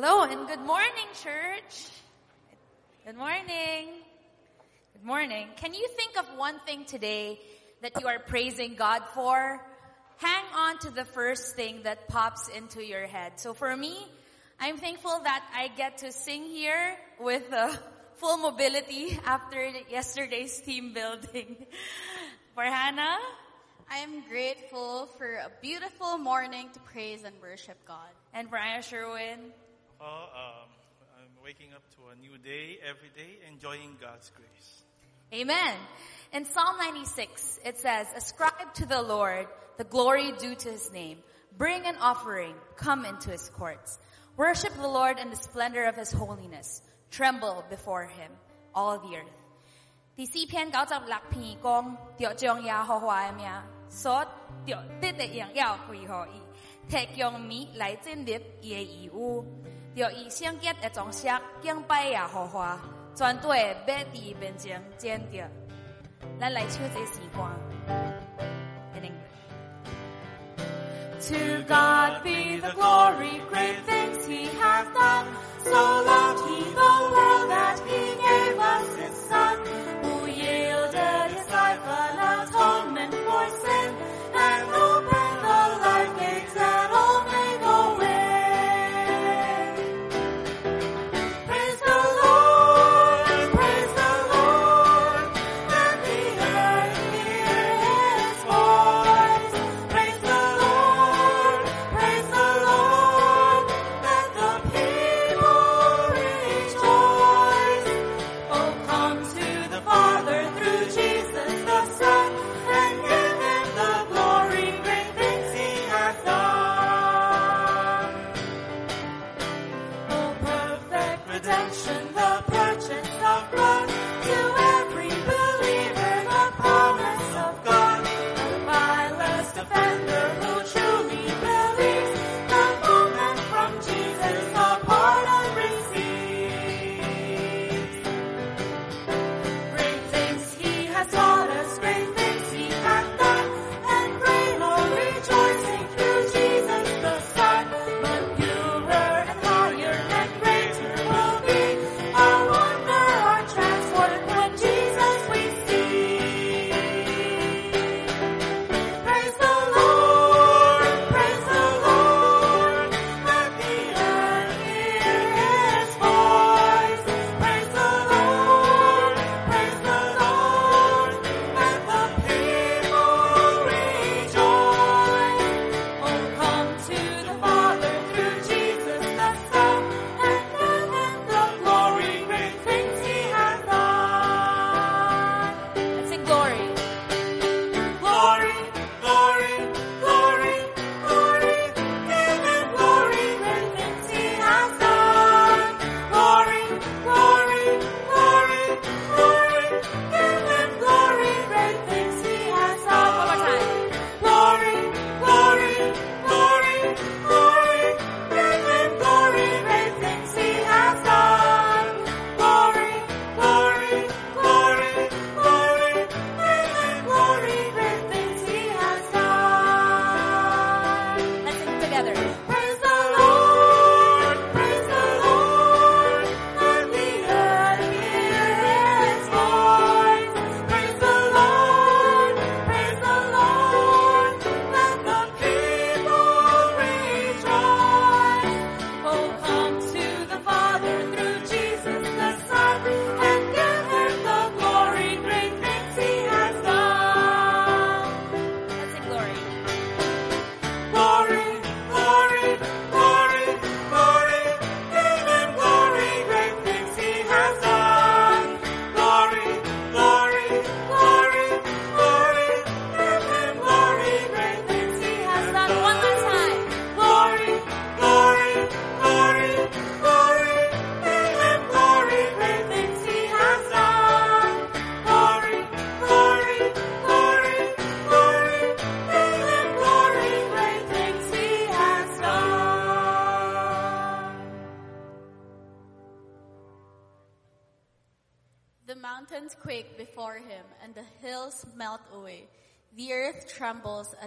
Hello and good morning, church. Good morning. Good morning. Can you think of one thing today that you are praising God for? Hang on to the first thing that pops into your head. So for me, I'm thankful that I get to sing here with uh, full mobility after yesterday's team building. For Hannah, I am grateful for a beautiful morning to praise and worship God. and for Aya Sherwin, Oh, um, I'm waking up to a new day every day, enjoying God's grace. Amen. In Psalm 96, it says, Ascribe to the Lord the glory due to his name. Bring an offering. Come into his courts. Worship the Lord in the splendor of his holiness. Tremble before him, all the earth. 第四篇九十六篇讲，着将耶和华嘅名所着得的荣耀归予伊，摕强米来建立伊嘅义务， 着以聖潔嘅裝飾敬拜耶和華，全隊要佇伊面前戰着。咱來唱這詩歌。In English. To God be the glory, great things He has done. So loved He the world that He gave us His Son, who yielded His life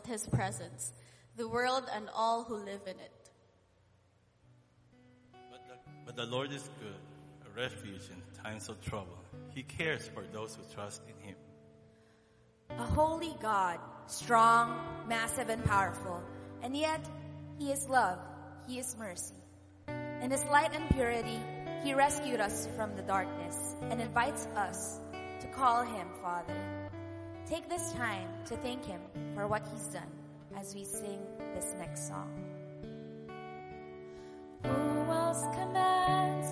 at his presence, the world and all who live in it. But the, but the Lord is good, a refuge in times of trouble. He cares for those who trust in him. A holy God, strong, massive, and powerful, and yet he is love, he is mercy. In his light and purity, he rescued us from the darkness and invites us to call him Father. Take this time to thank Him for what He's done as we sing this next song. Who else commands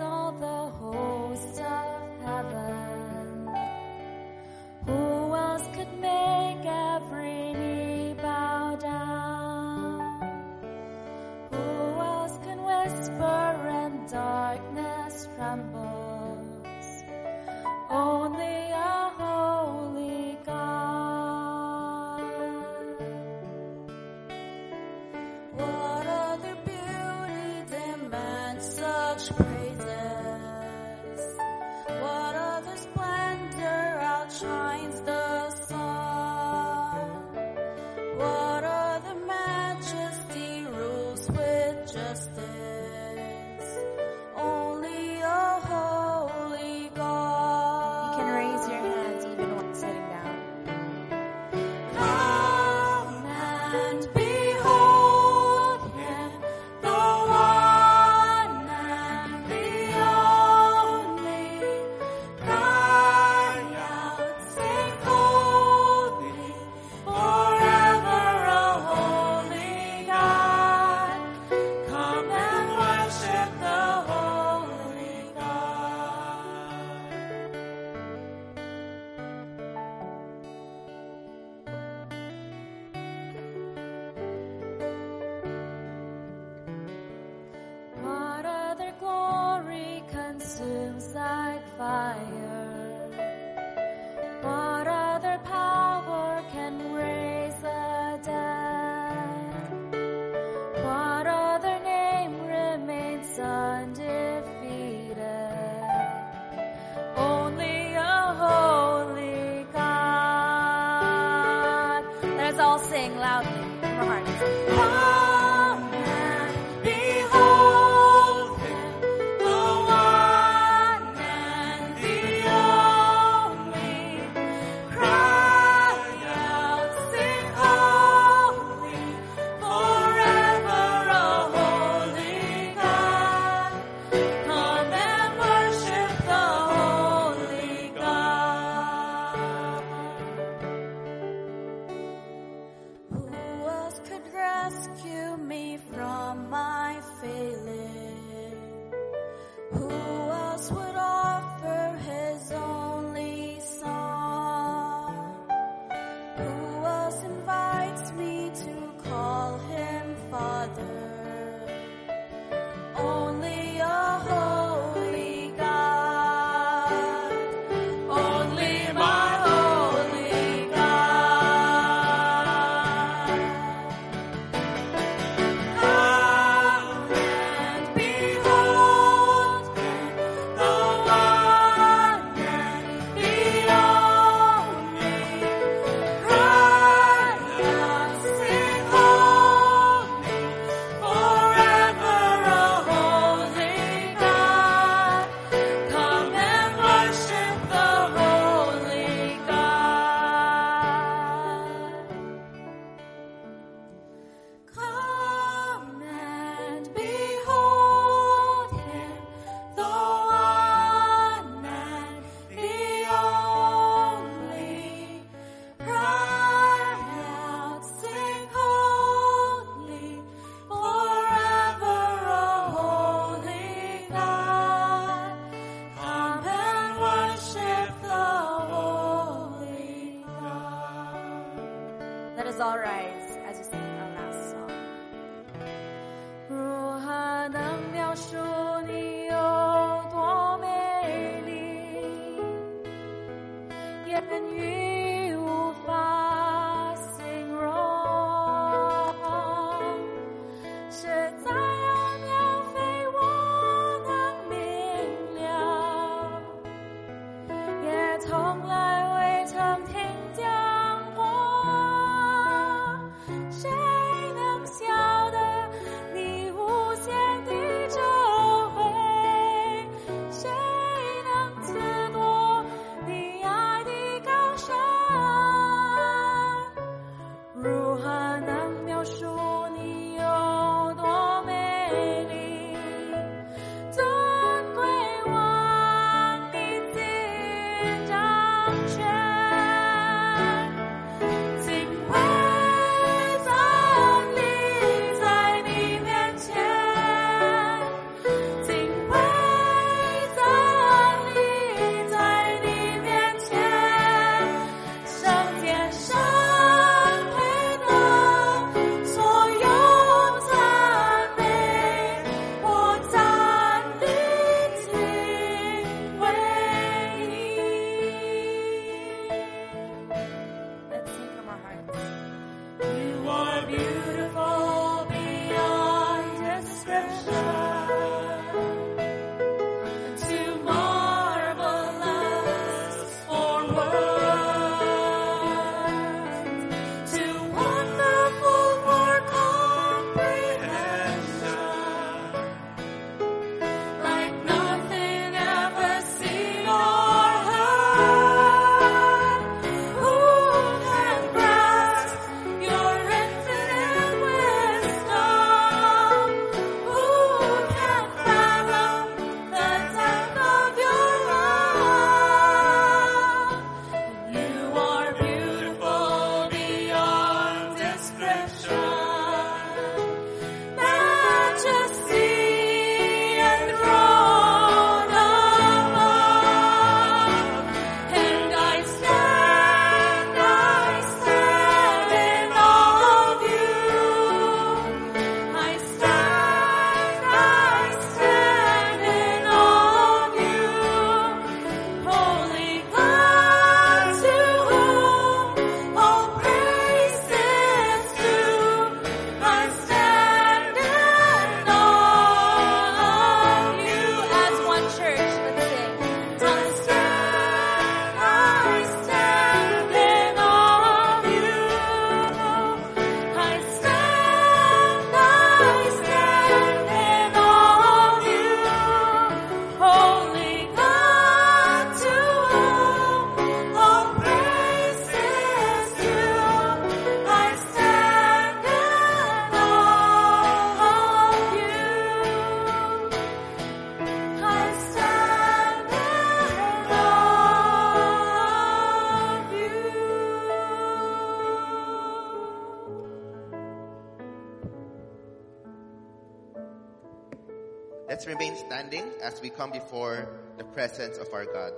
come before the presence of our God.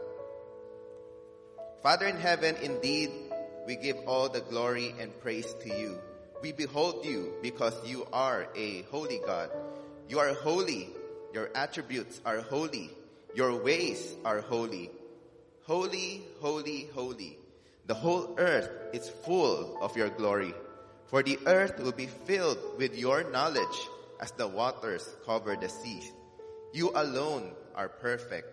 Father in heaven, indeed, we give all the glory and praise to you. We behold you because you are a holy God. You are holy. Your attributes are holy. Your ways are holy. Holy, holy, holy. The whole earth is full of your glory. For the earth will be filled with your knowledge as the waters cover the sea. You alone are perfect.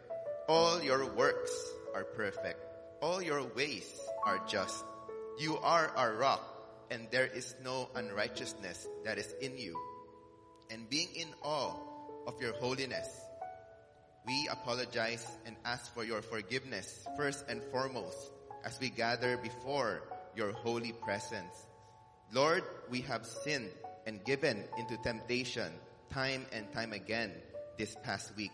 All your works are perfect. All your ways are just. You are our rock, and there is no unrighteousness that is in you. And being in awe of your holiness, we apologize and ask for your forgiveness first and foremost as we gather before your holy presence. Lord, we have sinned and given into temptation time and time again this past week.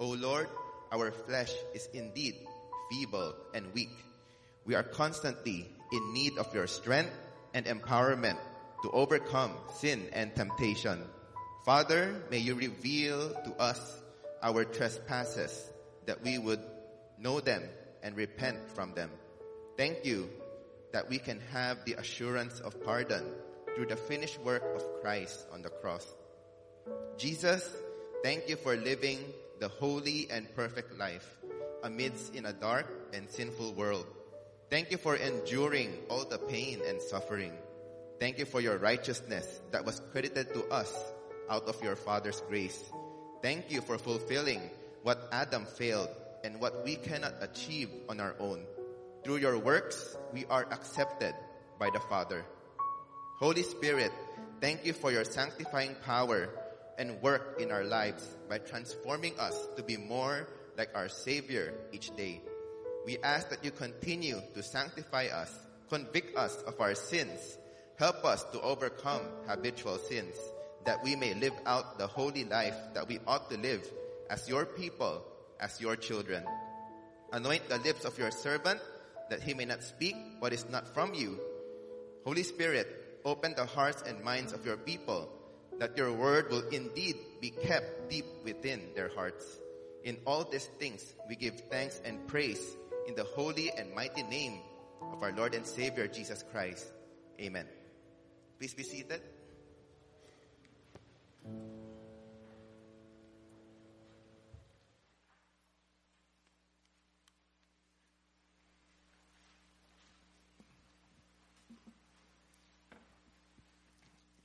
O Lord, our flesh is indeed feeble and weak. We are constantly in need of your strength and empowerment to overcome sin and temptation. Father, may you reveal to us our trespasses that we would know them and repent from them. Thank you that we can have the assurance of pardon through the finished work of Christ on the cross. Jesus, thank you for living the holy and perfect life amidst in a dark and sinful world. Thank you for enduring all the pain and suffering. Thank you for your righteousness that was credited to us out of your Father's grace. Thank you for fulfilling what Adam failed and what we cannot achieve on our own. Through your works, we are accepted by the Father. Holy Spirit, thank you for your sanctifying power and work in our lives by transforming us to be more like our Savior each day. We ask that you continue to sanctify us, convict us of our sins, help us to overcome habitual sins, that we may live out the holy life that we ought to live as your people, as your children. Anoint the lips of your servant that he may not speak what is not from you. Holy Spirit, open the hearts and minds of your people that your word will indeed be kept deep within their hearts. In all these things, we give thanks and praise in the holy and mighty name of our Lord and Savior Jesus Christ. Amen. Please be seated.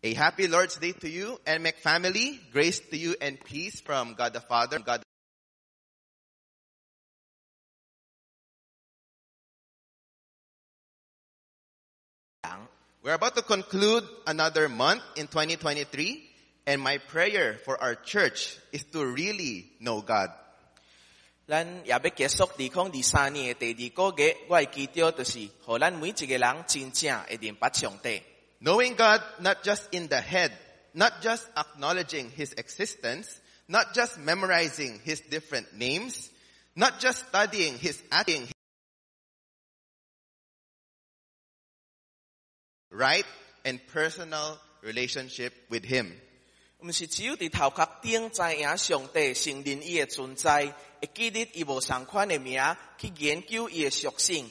A happy Lord's Day to you and make family. Grace to you and peace from God the Father, God We're about to conclude another month in 2023 and my prayer for our church is to really know God. 咱也要结束二零二三年嘅第二个月，我嘅祈祷就是，互咱每一个人真正会明白上帝。 Knowing God not just in the head, not just acknowledging His existence, not just memorizing His different names, not just studying His acting, right and personal relationship with Him. 毋是只有伫头壳顶知影上帝承认伊嘅存在，会记得伊无相款嘅名，去研究伊嘅属性。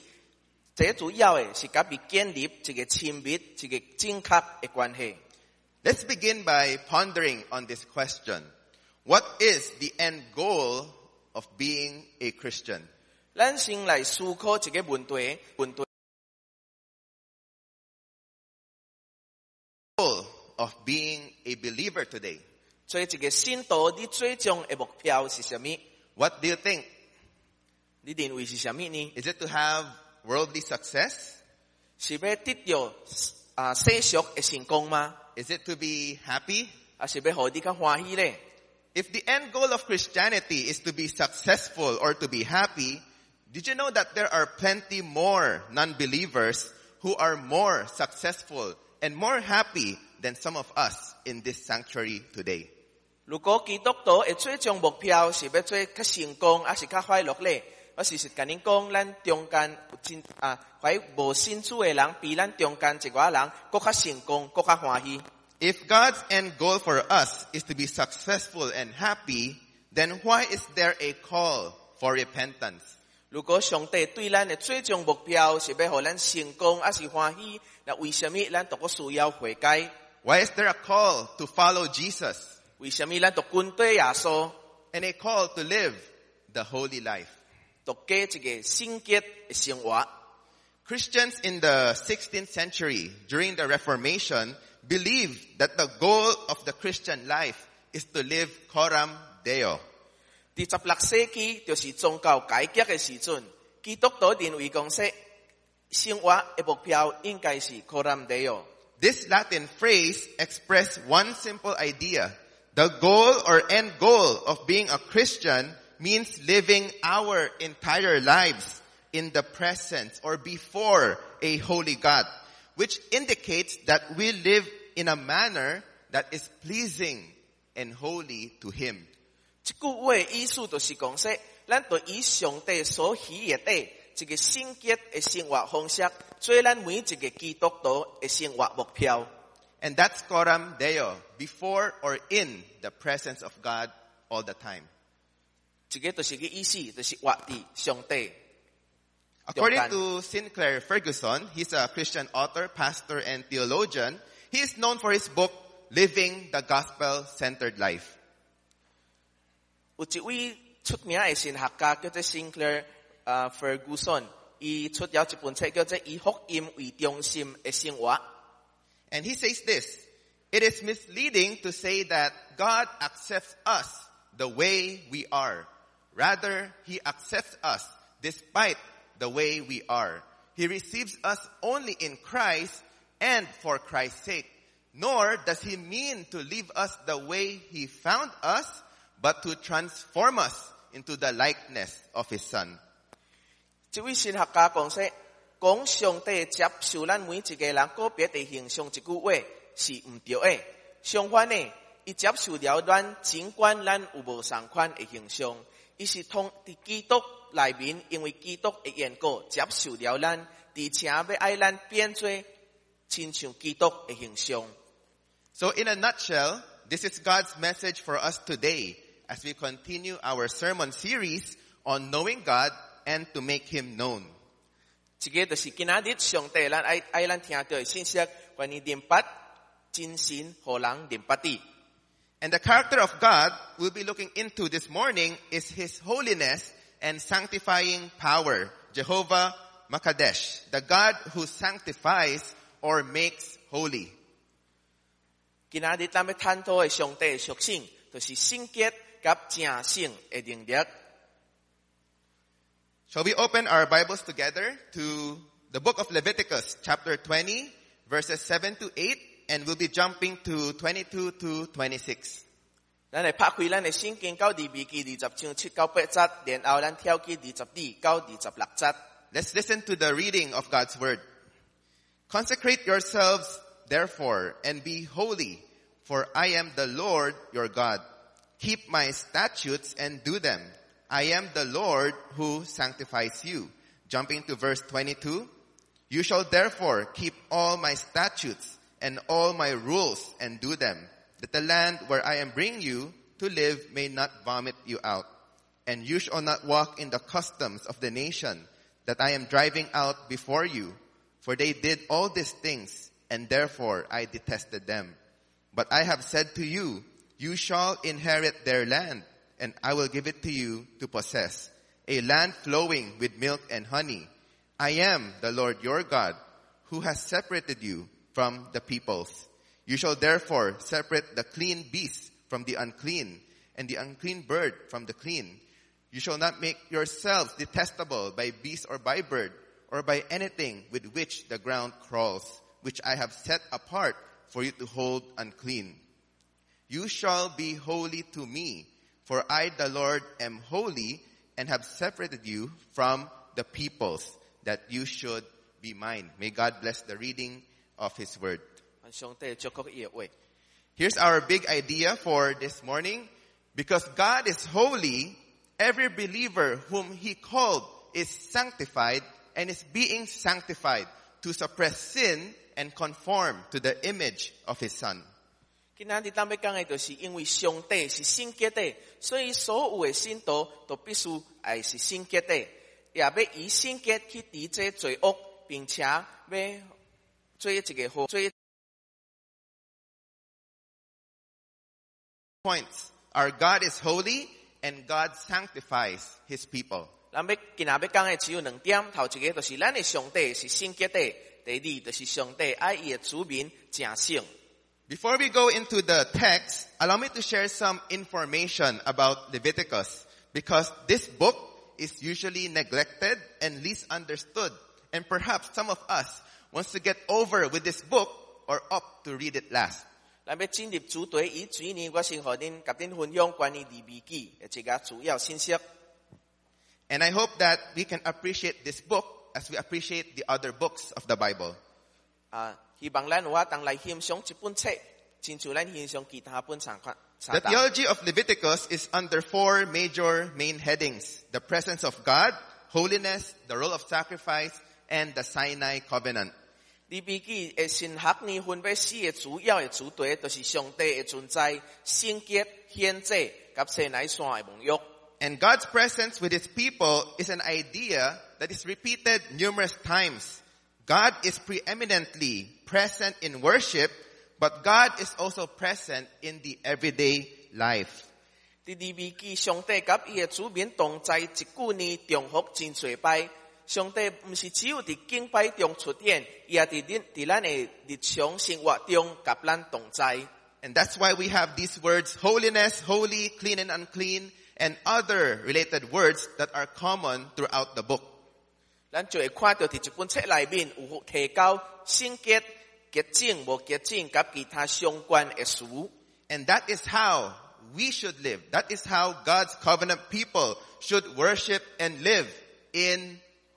这主要嘅是甲伊建立一个亲密、一个正确嘅关系。 Let's begin by pondering on this question. What is the end goal of being a Christian? 咱先来思考一个问题，问题 Goal of being a believer today. 做一个信徒，你最终嘅目标是什么？ What do you think? 你认为是什么呢？ Is it to have worldly success? 是要得到啊世俗嘅成功吗？ Is it to be happy? 还是要互你较欢喜咧？ If the end goal of Christianity is to be successful or to be happy, did you know that there are plenty more non-believers who are more successful and more happy than some of us in this sanctuary today? 如果基督徒嘅最终目标是要做较成功，还是较快乐咧？ 我事实甲恁讲，咱中间有真啊，怀无信主嘅人，比咱中间一寡人，更较成功，更较欢喜。 If God's end goal for us is to be successful and happy, then why is there a call for repentance? 如果上帝对咱的最终目标是要互咱成功，还是欢喜，那为什么咱都个需要悔改？ Why is there a call to follow Jesus 为什么咱都跟对耶稣， and a call to live the holy life? 都过一个圣洁的生活？ Christians in the 16th century during the Reformation believed that the goal of the Christian life is to live coram deo. 第十六世纪就是宗教改革嘅时阵，基督徒认为讲说，生活嘅目标应该是 coram deo。 This Latin phrase expressed one simple idea. The goal or end goal of being a Christian means living our entire lives in the presence or before a holy God, which indicates that we live in a manner that is pleasing and holy to Him. 这句话的意思就是讲说，咱对以上帝所喜悦的一个圣洁嘅生活方式，做咱每一个基督徒嘅生活目标。 And that's coram deo, before or in the presence of God all the time. 这个就是个意思，就是活伫上帝。 According Jonathan. to Sinclair Ferguson, he's a Christian author, pastor, and theologian. He is known for his book, Living the Gospel-Centered Life. 有一位出名嘅神学家叫做 Sinclair 啊 Ferguson，伊出了一本册叫做《以福音为中心嘅生活》。 And he says this, it is misleading to say that God accepts us the way we are. Rather, he accepts us despite the way we are. He receives us only in Christ and for Christ's sake. Nor does he mean to leave us the way he found us, but to transform us into the likeness of his son. 这位神学家讲说，讲上帝接受咱每一个人个别的形象，一句话是唔对的。相反呢，伊接受了咱尽管咱有无相款的形象， 伊是通伫基督内面，因为基督的缘故接受了咱，而且要爱咱变做亲像基督的形象。So in a nutshell, this is God's message for us today as we continue our sermon series on knowing God and to make Him known. 這個就是今仔日上帝咱爱爱咱听到的信息，關於明白真神和人明白的。And the character of God we'll be looking into this morning is His holiness and sanctifying power, Jehovah Makadesh, the God who sanctifies or makes holy. 今仔日咱要探讨的上帝的属性，就是圣洁甲正圣的能力。 Shall we open our Bibles together to the book of Leviticus, chapter 20, verses 7 to 8, and we'll be jumping to 22 to 26. 咱来拍开咱的圣经到利未记二十章七到八节，然后咱跳去二十二到二十六节。 Let's listen to the reading of God's word. Consecrate yourselves, therefore, and be holy, for I am the Lord your God. Keep my statutes and do them. I am the Lord who sanctifies you. Jumping to verse 22. You shall therefore keep all my statutes and all my rules and do them, that the land where I am bringing you to live may not vomit you out. And you shall not walk in the customs of the nation that I am driving out before you, for they did all these things, and therefore I detested them. But I have said to you, you shall inherit their land, and I will give it to you to possess, a land flowing with milk and honey. I am the Lord your God, who has separated you from the peoples. You shall therefore separate the clean beast from the unclean, and the unclean bird from the clean. You shall not make yourselves detestable by beast or by bird, or by anything with which the ground crawls, which I have set apart for you to hold unclean. You shall be holy to me, for I, the Lord, am holy, and have separated you from the peoples, that you should be mine. May God bless the reading of His word. 上帝祝福伊的话。 Here's our big idea for this morning. Because God is holy, every believer whom He called is sanctified and is being sanctified to suppress sin and conform to the image of His Son. 今仔日咱要讲的，就是因为上帝是圣洁的，所以所有的信徒都必须爱是圣洁的，也要以圣洁去抵制罪恶，并且要 做一个好做。 Points. Our God is holy and God sanctifies his people. 咱要今仔要讲的只有两点，头一个就是咱的上帝是圣洁的，第二就是上帝爱伊的子民正圣。 Before we go into the text, allow me to share some information about Leviticus because this book is usually neglected and least understood. And perhaps some of us wants to get over with this book or opt to read it last. 咱要进入主题，以水年我先和恁甲恁分享关于利未记的一个主要信息。 And I hope that we can appreciate this book as we appreciate the other books of the Bible. 啊，希望咱有法当来欣赏这本册，亲像咱欣赏其他本参看。 The theology of Leviticus is under four major main headings. The presence of God, holiness, the role of sacrifice, and the Sinai covenant. 利未记的神学呢，分为四个主要的主题，就是上帝的存在、圣洁、献祭、甲西乃山的盟约。 And God's presence with His people is an idea that is repeated numerous times. God is preeminently present in worship, but God is also present in the everyday life. 伫利未记，上帝甲伊的主民同在一句呢，重复真侪摆。 上帝毋是只有伫敬拜中出现，伊也伫恁伫咱的日常生活中甲咱同在。 And that's why we have these words, holiness, holy, clean and unclean, and other related words that are common throughout the book. 咱就会看到伫一本册内面有提到圣洁、洁净、无洁净，甲其他相关的事。 And that is how we should live. That is how God's covenant people should worship and live in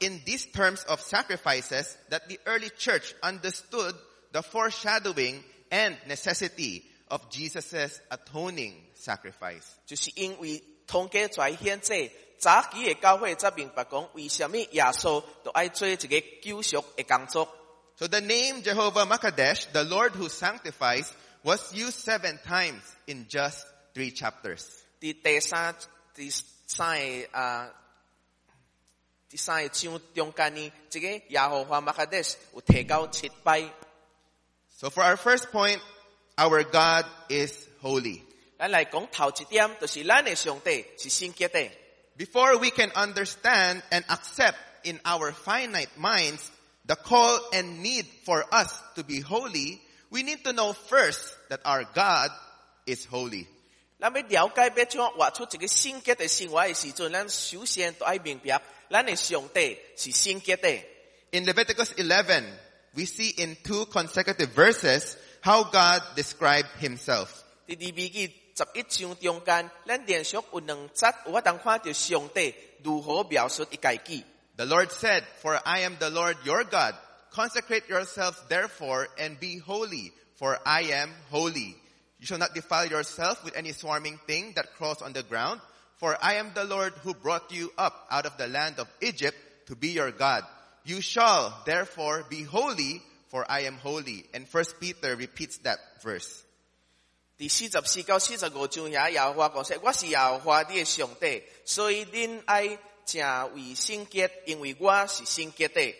in these terms of sacrifices that the early church understood the foreshadowing and necessity of Jesus' atoning sacrifice. 就是因为通过在献祭，早期的教会才明白讲，为什么耶稣都爱做一个救赎的工作。 So the name Jehovah Makadesh, the Lord who sanctifies, was used seven times in just three chapters. 伫第三、第三个啊，第 三个章中间呢，这个耶和华马卡德斯有提到七摆。 So for our first point, our God is holy. 咱来讲头一点，就是咱的上帝是圣洁的。 Before we can understand and accept in our finite minds the call and need for us to be holy, we need to know first that our God is holy. 咱要了解要怎样活出一个圣洁的生活的时阵，咱首先都要明白，咱的上帝是圣洁的。 in Leviticus 11, we see in two consecutive verses how God described himself. The Lord said, For I am the Lord your God. Consecrate yourselves therefore and be holy, for I am holy. You shall not defile yourself with any swarming thing that crawls on the ground for I am the Lord who brought you up out of the land of Egypt to be your God. You shall therefore be holy, for I am holy. And first Peter repeats that verse. 第四十四到四十五章遐，耶和华讲说：“我是耶和华你的上帝，所以恁爱正为圣洁，因为我是圣洁的。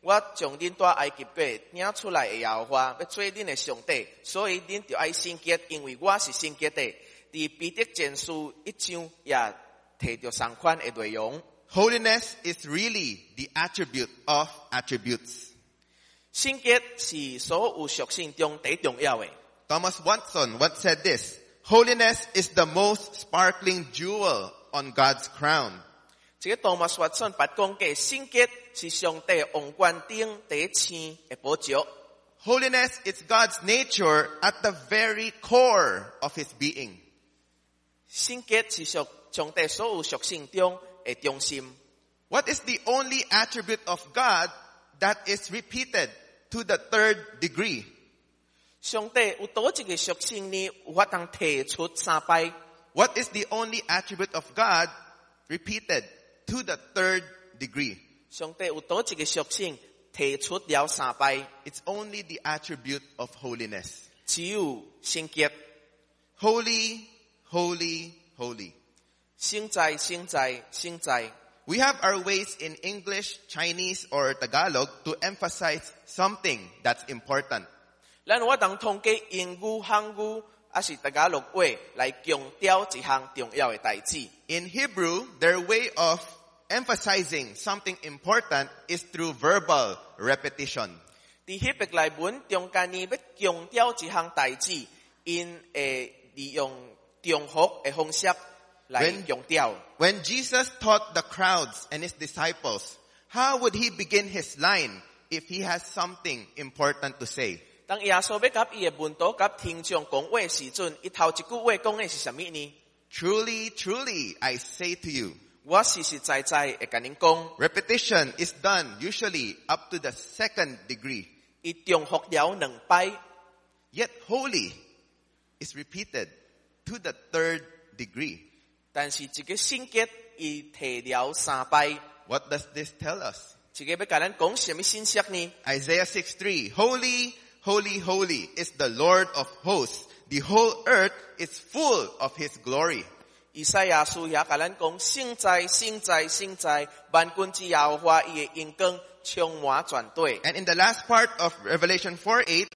我将恁带埃及地领出来的耶和华，要做恁的上帝，所以恁就爱圣洁，因为我是圣洁的。” 伫彼得前书一章也提到相关的内容。 Holiness is really the attribute of attributes. 圣洁是所有属性中最重要的。 Thomas Watson once said this, holiness is the most sparkling jewel on God's crown. 这个多马斯瓦森八讲嘅圣洁是上帝王冠顶第一星的宝石。 Holiness is God's nature at the very core of His being. 圣洁是属上帝所有属性中的中心。 What is the only attribute of God that is repeated to the third degree? 上帝有多一个属性呢？有法通提出三摆。 What is the only attribute of God repeated to the third degree? 上帝有多一个属性提出了三摆， It's only the attribute of holiness. 只有圣洁、 Holy, holy, holy. 圣在、圣在、圣在。 We have our ways in English, Chinese, or Tagalog to emphasize something that's important. 咱我当通过英语、汉语，还是大家录话来强调一项重要的代志。 In Hebrew, their way of emphasizing something important is through verbal repetition. 伫希伯来文中间呢，要强调一项代志，因会利用 重复的方式来 When- 强调。 When Jesus taught the crowds and his disciples, how would he begin his line if he has something important to say? 当耶稣要甲伊的门徒甲听众讲话的时阵，伊头一句话讲的是什么呢？ Truly, truly, I say to you, 我实实在在会甲恁讲， repetition is done usually up to the second degree. 伊重复了两摆， Yet holy is repeated to the third degree. 但是一个圣洁伊提了三摆。 What does this tell us? 这个要甲咱讲什么信息呢？ Isaiah 6:3 Holy, holy, holy is the Lord of hosts. The whole earth is full of his glory. 以赛亚书也甲咱讲，圣在、圣在、圣在，万军之耶和华伊的荣光充满全地。 And in the last part of Revelation 4:8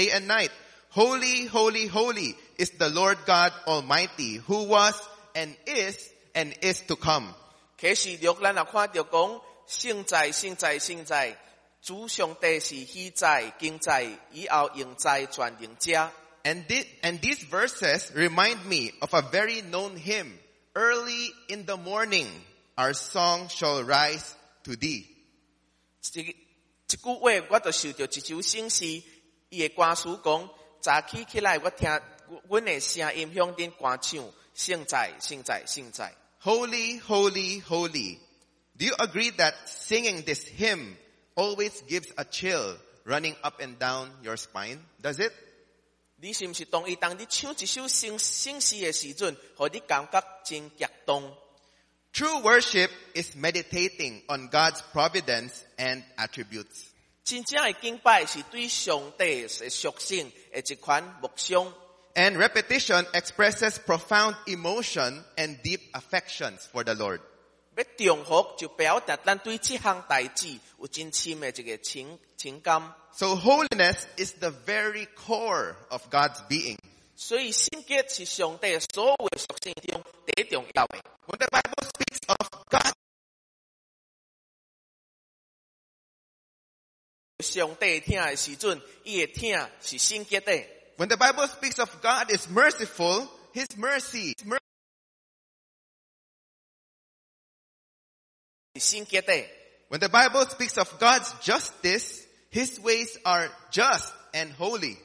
Day and night, holy, holy, holy is the Lord God Almighty, who was and is and is to come. 启示录咱也看到讲，圣在、圣在、圣在，主上帝是喜在、敬在，以后永在全能者。 And, thi- and these verses remind me of a very known hymn. Early in the morning, our song shall rise to thee. 一一句话，我就受到一首圣诗， 伊的歌词讲：早起起来，我听阮的声音向恁歌唱，圣在、圣在、圣在。 Holy, holy, holy. Do you agree that singing this hymn always gives a chill running up and down your spine? Does it? 你是毋是同意当你唱一首圣圣诗的时阵，互你感觉真激动？ True worship is meditating on God's providence and attributes. 真正的敬拜是对上帝的属性的一款目想， And repetition expresses profound emotion and deep affections for the Lord. 要重复就表达咱对这项代志有真深的一个情情感。 So holiness is the very core of God's being. 所以圣洁是上帝所有的属性中第一重要的。 When the Bible speaks of God, 上帝听的时阵，伊的听是圣洁的。 when the Bible speaks of God is merciful, His mercy, His mer- 是圣洁的。 when the Bible speaks of God's justice, His ways are just and holy.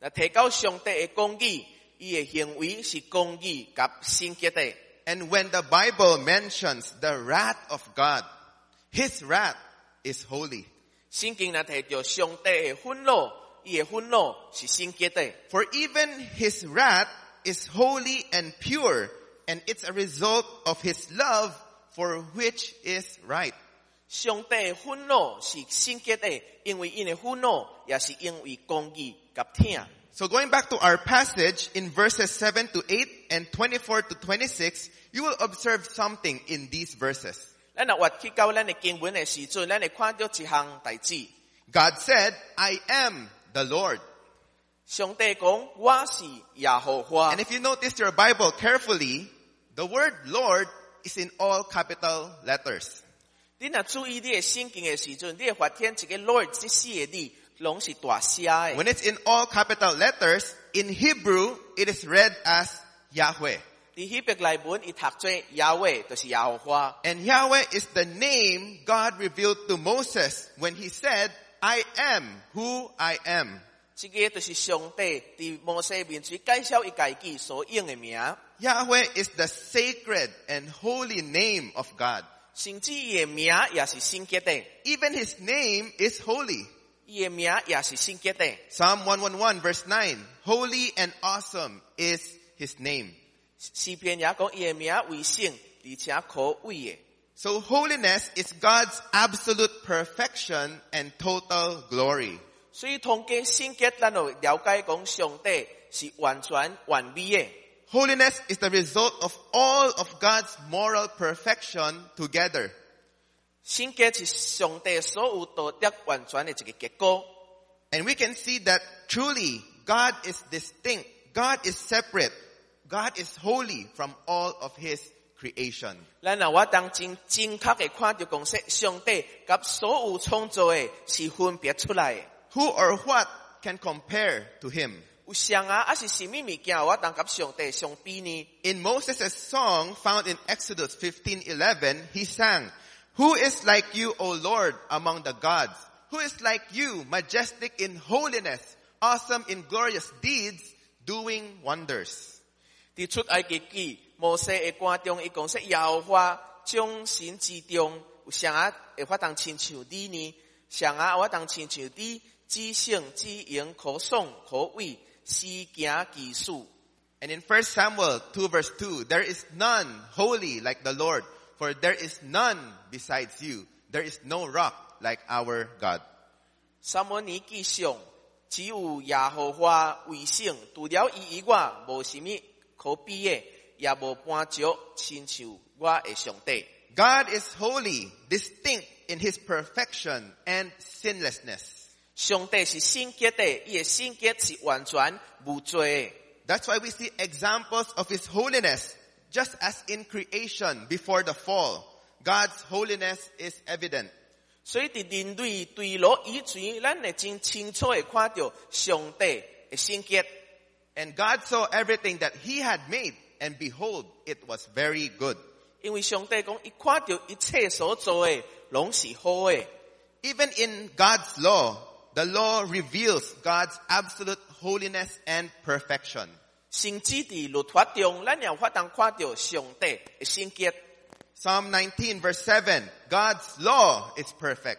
那提到上帝的公义，伊的行为是公义及圣洁的。 And when the Bible mentions the wrath of God, His wrath is holy. 圣经若提到上帝的愤怒，伊的愤怒是圣洁的。 For even His wrath is holy and pure, and it's a result of His love for which is right. 上帝的愤怒是圣洁的，因为因的愤怒也是因为公义及听。 So going back to our passage in verses 7 to 8 and 24 to 26, you will observe something in these verses. 咱若活去到咱的经文的时阵，咱会看到一项代志。 God said, I am the Lord. 上帝讲：我是耶和华 And。if you notice your Bible carefully, the word Lord is in all capital letters. 你若注意你的圣经的时阵，你会发现一个 Lord 这四个字拢是大写的。 When it's in all capital letters, in Hebrew, it is read as Yahweh. 伫希伯来文伊读做亚伟，就是耶和华。 And Yahweh is the name God revealed to Moses when he said, I am who I am. 这个就是上帝伫摩西面前介绍伊家己所用的名， Yahweh is the sacred and holy name of God. 甚至伊的名也是圣洁的， Even his name is holy. 伊的名也是圣洁的。 Psalm 111 verse 9. Holy and awesome is his name. 诗篇也讲伊的名为圣，而且可畏的。 So holiness is God's absolute perfection and total glory. 所以通过圣洁，咱就了解讲上帝是完全完美的。 Holiness is the result of all of God's moral perfection together. 圣洁是上帝所有道德完全的一个结果。 And we can see that truly God is distinct. God is separate. God is holy from all of his creation. 咱若我当真正确的看到讲说，上帝甲所有创造的是分别出来的。 Who or what can compare to him? 有谁啊，还是什么物件我当甲上帝相比呢？ In Moses' song found in Exodus 15:11, he sang, "Who is like you, O Lord, among the gods? Who is like you, majestic in holiness, awesome in glorious deeds, doing wonders?" 伫出埃及记，摩西的歌中，伊讲说耶和华众神之中，有谁啊会发当亲像你呢？谁啊我当亲像你，知性知言可颂可畏，施行技术。And in 1 Samuel 2 verse 2, there is none holy like the Lord, for there is none besides you. There is no rock like our God. 撒摩尼记上，只有耶和华为圣，除了伊以外，无什么 可比的，也无伴足亲像我的上帝。 God is holy, distinct in his perfection and sinlessness. 上帝是圣洁的，伊的圣洁是完全无罪的。 That's why we see examples of his holiness just as in creation before the fall. God's holiness is evident. 所以伫人类坠落以前，咱会真清楚的看到上帝的圣洁。 And God saw everything that he had made and behold, it was very good. 因为上帝讲，伊看到一切所做的拢是好的。 Even in God's law, the law reveals God's absolute holiness and perfection. 甚至伫律法中，咱也有法当看到上帝的圣洁。 Psalm 19 verse 7, God's law is perfect.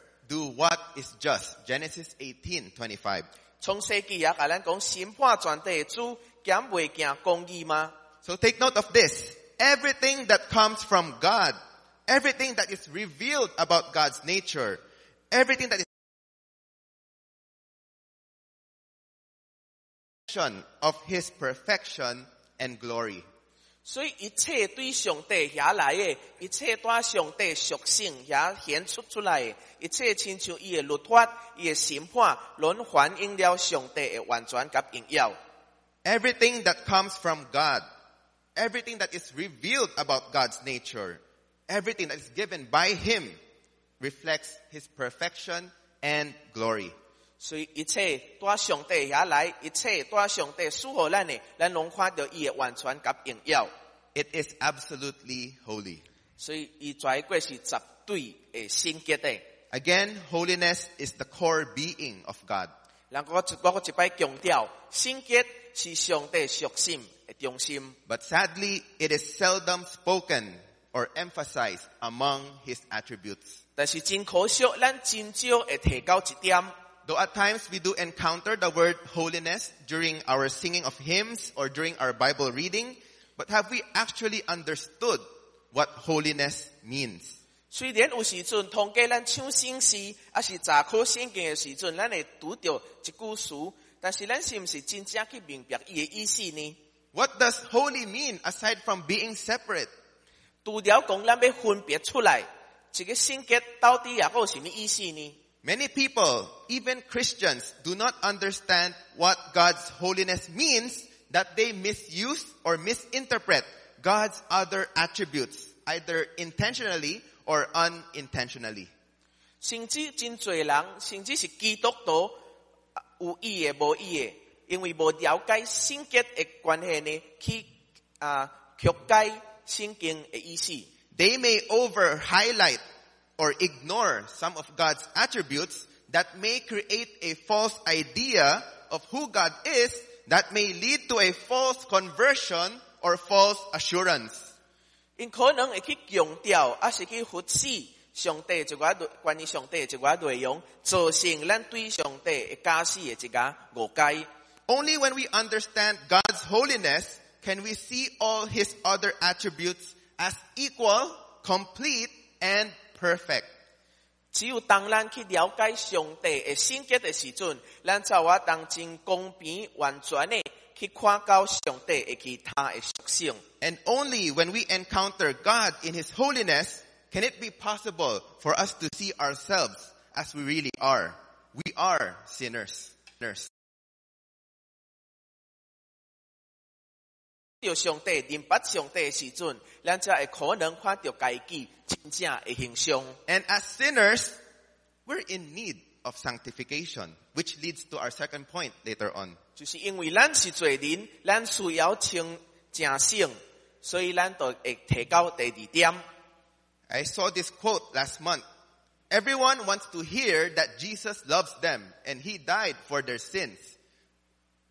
do what is just? Genesis 18, 25. 创世纪也甲咱讲，审判全地的主，减袂行公义吗？ So take note of this. Everything that comes from God, everything that is revealed about God's nature, everything that is of his perfection and glory. 所以一切对上帝遐来的，一切带上帝属性遐显出出来的，一切亲像伊的律法、伊的审判，拢反映了上帝的完全甲荣耀。 Everything that comes from God, everything that is revealed about God's nature, everything that is given by him reflects his perfection and glory. 所以一切带上帝遐来，一切带上帝属乎咱的，咱拢看到伊的完全甲荣耀。It is absolutely holy. 所以伊绝过是绝对的圣洁的。Again, holiness is the core being of God. 人我一我一摆强调，圣洁是上帝属性的中心。But sadly, it is seldom spoken or emphasized among his attributes. 但是真可惜，咱真少会提到一点。Though at times we do encounter the word holiness during our singing of hymns or during our Bible reading, but have we actually understood what holiness means? 虽然有时阵通过咱唱圣诗，还是查考圣经的时阵，咱会拄到一句词，但是咱是毋是真正去明白伊的意思呢？ What does holy mean aside from being separate? 除了讲咱要分别出来，一个圣洁到底也有什么意思呢？ Many people, even Christians, do not understand what God's holiness means that they misuse or misinterpret God's other attributes, either intentionally or unintentionally. 甚至真侪人，甚至是基督徒，啊有意的无意的，因为无了解圣洁的关系呢，去啊曲解圣经的意思。 They may over highlight or ignore some of God's attributes that may create a false idea of who God is that may lead to a false conversion or false assurance. 因可能会去强调，还是去忽视上帝一寡内关于上帝的一寡内容，造成咱对上帝的假使的一个误解。 Only when we understand God's holiness can we see all His other attributes as equal, complete, and perfect. 只有当咱去了解上帝的圣洁的时阵，咱才有法当真公平完全的去看到上帝的其他的属性。 And only when we encounter God in His holiness can it be possible for us to see ourselves as we really are. We are sinners. sinners. 到上帝、明白上帝的时阵，咱才会可能看到家己真正的形象。 And as sinners, we're in need of sanctification, which leads to our second point later on. 就是因为咱是罪人，咱需要清正圣，所以咱就会提到第二点。 I saw this quote last month. Everyone wants to hear that Jesus loves them and He died for their sins.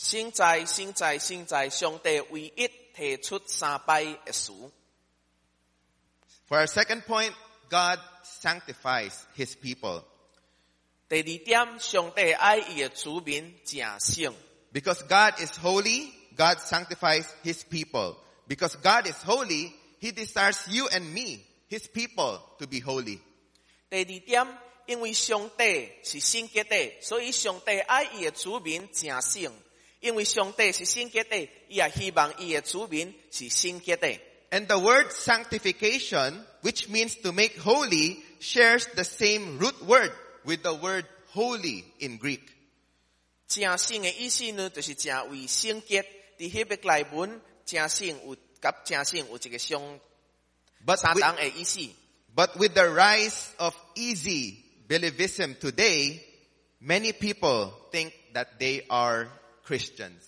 圣在圣在圣在，上帝唯一提出三摆的词。 For our second point, God sanctifies His people. 第二点，上帝爱伊嘅主民正圣， Because God is holy, God sanctifies His people. Because God is holy, He desires you and me, His people, to be holy. 第二点，因为上帝是圣洁的，所以上帝爱伊嘅主民正圣。 因为上帝是圣洁的，伊也希望伊嘅主民是圣洁的。 And the word sanctification, which means to make holy, shares the same root word with the word holy in Greek. 正圣嘅意思呢，就是正为圣洁。伫希伯来文，正圣有甲正圣有一个相 But 相 with, 同嘅意思。 but with the rise of easy believism today, many people think that they are Christians.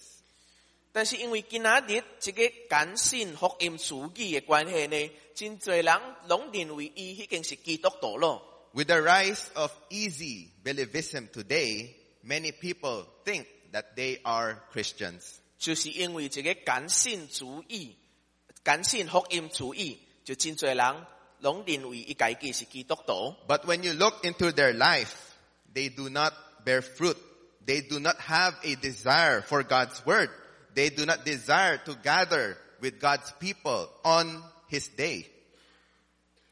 但是因为今仔日这个简信福音主义嘅关系呢，真侪人拢认为伊已经是基督徒咯。 With the rise of easy believism today, many people think that they are Christians. 就是因为这个简信主义、简信福音主义，就真侪人拢认为伊家己是基督徒。 But when you look into their life, they do not bear fruit. They do not have a desire for God's word. They do not desire to gather with God's people on His day.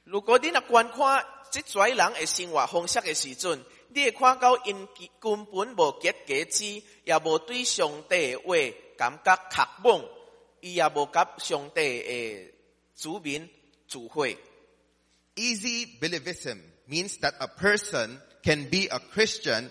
如果你若观看即济人嘅生活方式嘅时阵，你会看到因根本无结果子，也无对上帝嘅话感觉渴望，伊也无甲上帝嘅主民聚会。 Easy believism means that a person can be a Christian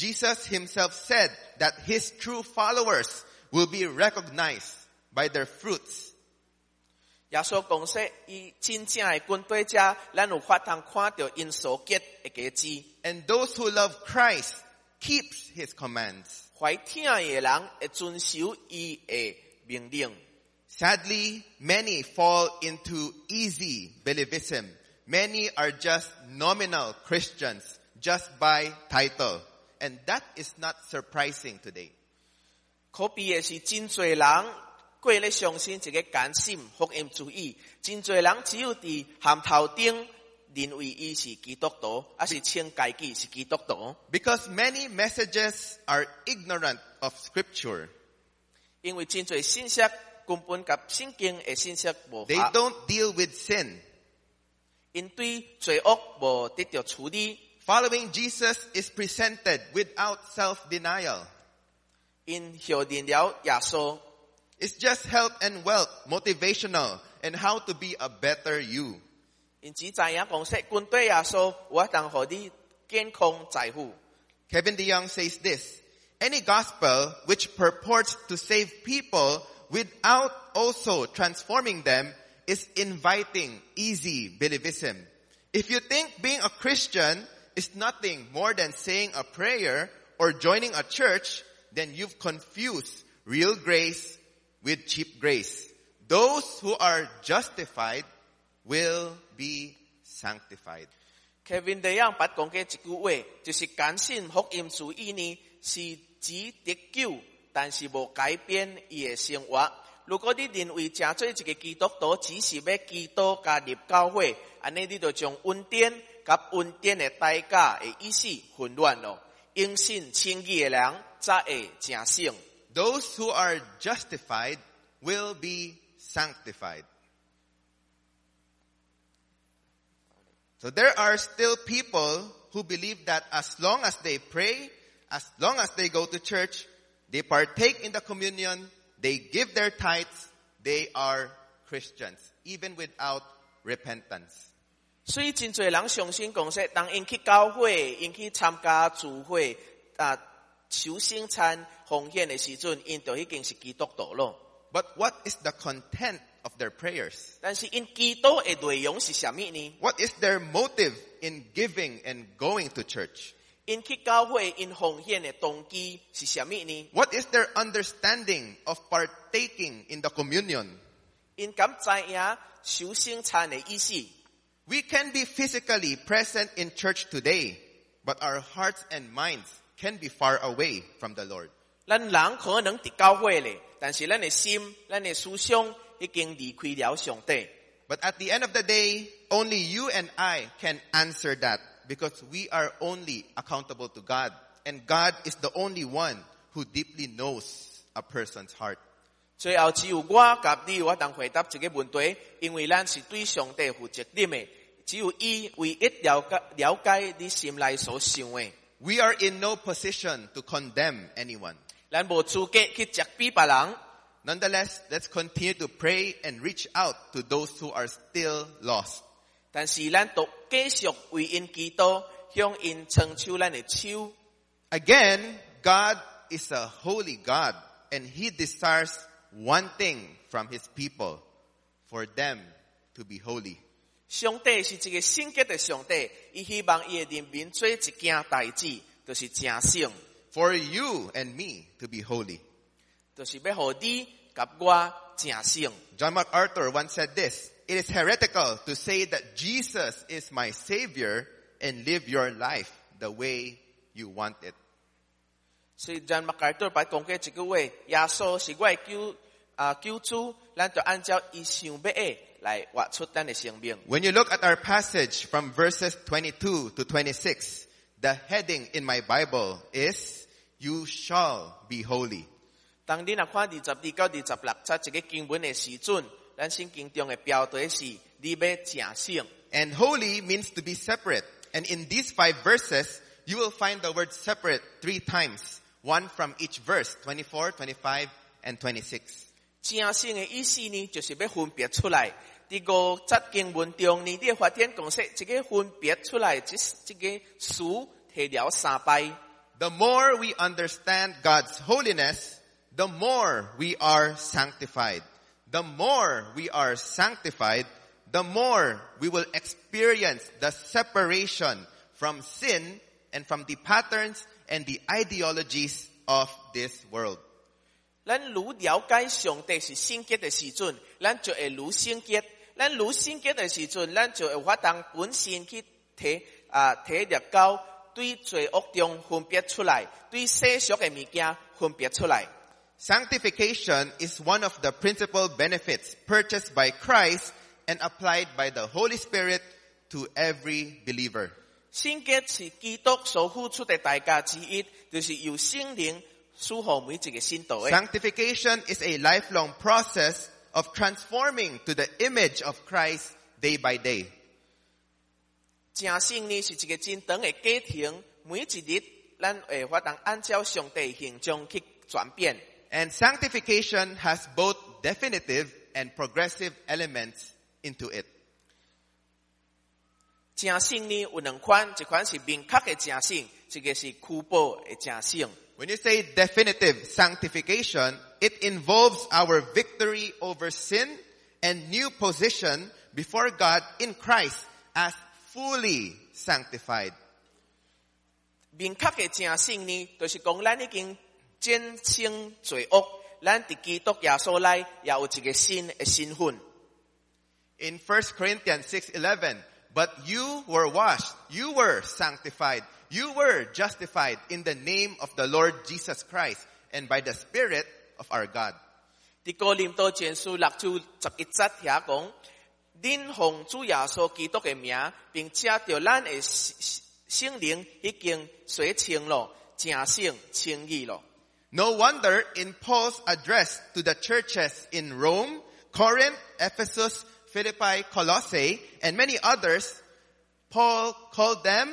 Jesus himself said that his true followers will be recognized by their fruits. 耶稣讲说，伊真正的军队者，咱有法通看到因所结的果子。 And those who love Christ keeps his commands. 怀听的人会遵守伊的命令。 Sadly, many fall into easy believism. Many are just nominal Christians, just by title. And that is not surprising today. 可悲的是，真侪人过咧相信一个甘心福音主义，真侪人只有伫衔头顶认为伊是基督徒，还是称家己是基督徒， Because many messages are ignorant of scripture. 因为真侪信息根本甲圣经的信息无 They 合， don't deal with sin. 因对罪恶无得到处理， Following Jesus is presented without self-denial. In. It's just health and wealth, motivational, and how to be a better you. In. Kevin DeYoung says this, any gospel which purports to save people without also transforming them is inviting easy believism. If you think being a Christian is nothing more than saying a prayer or joining a church, then you've confused real grace with cheap grace. Those who are justified will be sanctified. Kevin 第样捌讲嘅一句话，就是甘信福音主义呢，是指得救，但是无改变伊嘅生活。如果你认为真做一个基督徒，只是要基督加入教会，安尼你就将恩典 甲恩典嘅代价嘅意思混乱咯。应信称义嘅人才会正圣。 Those who are justified will be sanctified. So there are still people who believe that as long as they pray, as long as they go to church, they partake in the communion, they give their tithes, they are Christians, even without repentance. 所以真侪人相信讲说，当因去教会，因去参加聚会啊，求圣餐奉献的时阵，因就已经是基督徒咯。But what is the content of their prayers? 但是因基督的内容是什么呢？What is their motive in giving and going to church? 因去教会，因奉献的动机是什么呢？What is their understanding of partaking in the communion? 因敢知影求圣餐的意思？We can be physically present in church today, but our hearts and minds can be far away from the Lord. 咱人可能伫教会咧，但是咱的心、咱的思想已经离开了上帝。 But at the end of the day, only you and I can answer that because we are only accountable to God. And God is the only one who deeply knows a person's heart. 最后只有我甲你，我当回答这个问题，因为咱是对上帝负责任的，只有伊唯一了解了解你心内所想的， We are in no position to condemn anyone. 咱无资格去责备别人。 Nonetheless, let's continue to pray and reach out to those who are still lost. 但是咱都继续为因祈祷，向因伸出咱的手。 Again, God is a holy God and He desires one thing from His people, for them to be holy. 上帝是一个圣洁的上帝，伊希望伊的人民做一件代志，就是正圣， For you and me to be holy. 就是要互你甲我正圣。 John MacArthur once said this, it is heretical to say that Jesus is my savior and live your life the way you want it. 所以咱麦克尔捌讲过一句话：耶稣是我的救 啊救主，咱就按照伊想要的来活出咱的生命。 When you look at our passage from verses 22 to 26, the heading in my Bible is, you shall be holy. 当你若看二十二到二十六节一个经文的时阵，咱圣经中的标题是你要正圣。 And holy means to be separate. And in these five verses, you will find the word separate three times. One from each verse, 24, 25, and 26. 正圣的意思呢，就是要分别出来。第五节经文中呢，你会发现讲说，这个分别出来，这这个词提了三摆。 The more we understand God's holiness, the more we are sanctified. the more we are sanctified, the more we will experience the separation from sin and from the patterns and the ideologies of this world. 咱愈了解上帝是圣洁的时阵，咱就会愈圣洁。咱愈圣洁的时阵，咱就会有法当本身去体啊体略到对罪恶中分别出来，对世俗的物件分别出来。Sanctification is one of the principal benefits purchased by Christ and applied by the Holy Spirit to every believer. 圣洁是基督所付出的代价之一，就是由圣灵。Sanctification is a lifelong process of transforming to the image of Christ day by day. 正圣呢是一个真长的过程，每一日咱会法当按照上帝的形象去转变。 And sanctification has both definitive and progressive elements into it. 正圣呢有两款，一款是明确的正圣，一个是粗暴的正圣。 When you say definitive sanctification, it involves our victory over sin and new position before God in Christ as fully sanctified. 明确的正圣呢，就是讲咱已经战胜罪恶，咱伫基督耶稣内也有一个新的身份。 In 1 Corinthians 6:11, but you were washed, you were sanctified, you were justified in the name of the Lord Jesus Christ and by the Spirit of our God. 伫哥林多前书六章十一节遐讲，恁奉主耶稣基督的名，并且着咱的圣圣灵已经洗清了，正圣称义了。 No wonder in Paul's address to the churches in Rome, Corinth, Ephesus, Philippi, Colossae, and many others, Paul called them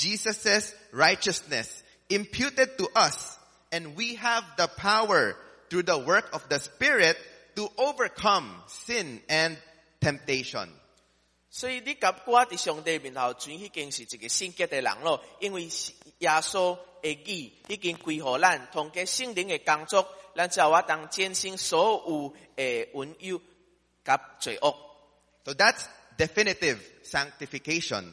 Jesus' righteousness imputed to us. And we have the power through the work of the Spirit to overcome sin and temptation. 所以你甲我伫上帝面头转已经是一个圣洁嘅人咯，因为耶稣嘅义已经归互咱，通过圣灵嘅工作，咱才有法当战胜所有嘅允诱及罪恶。 So that's definitive sanctification.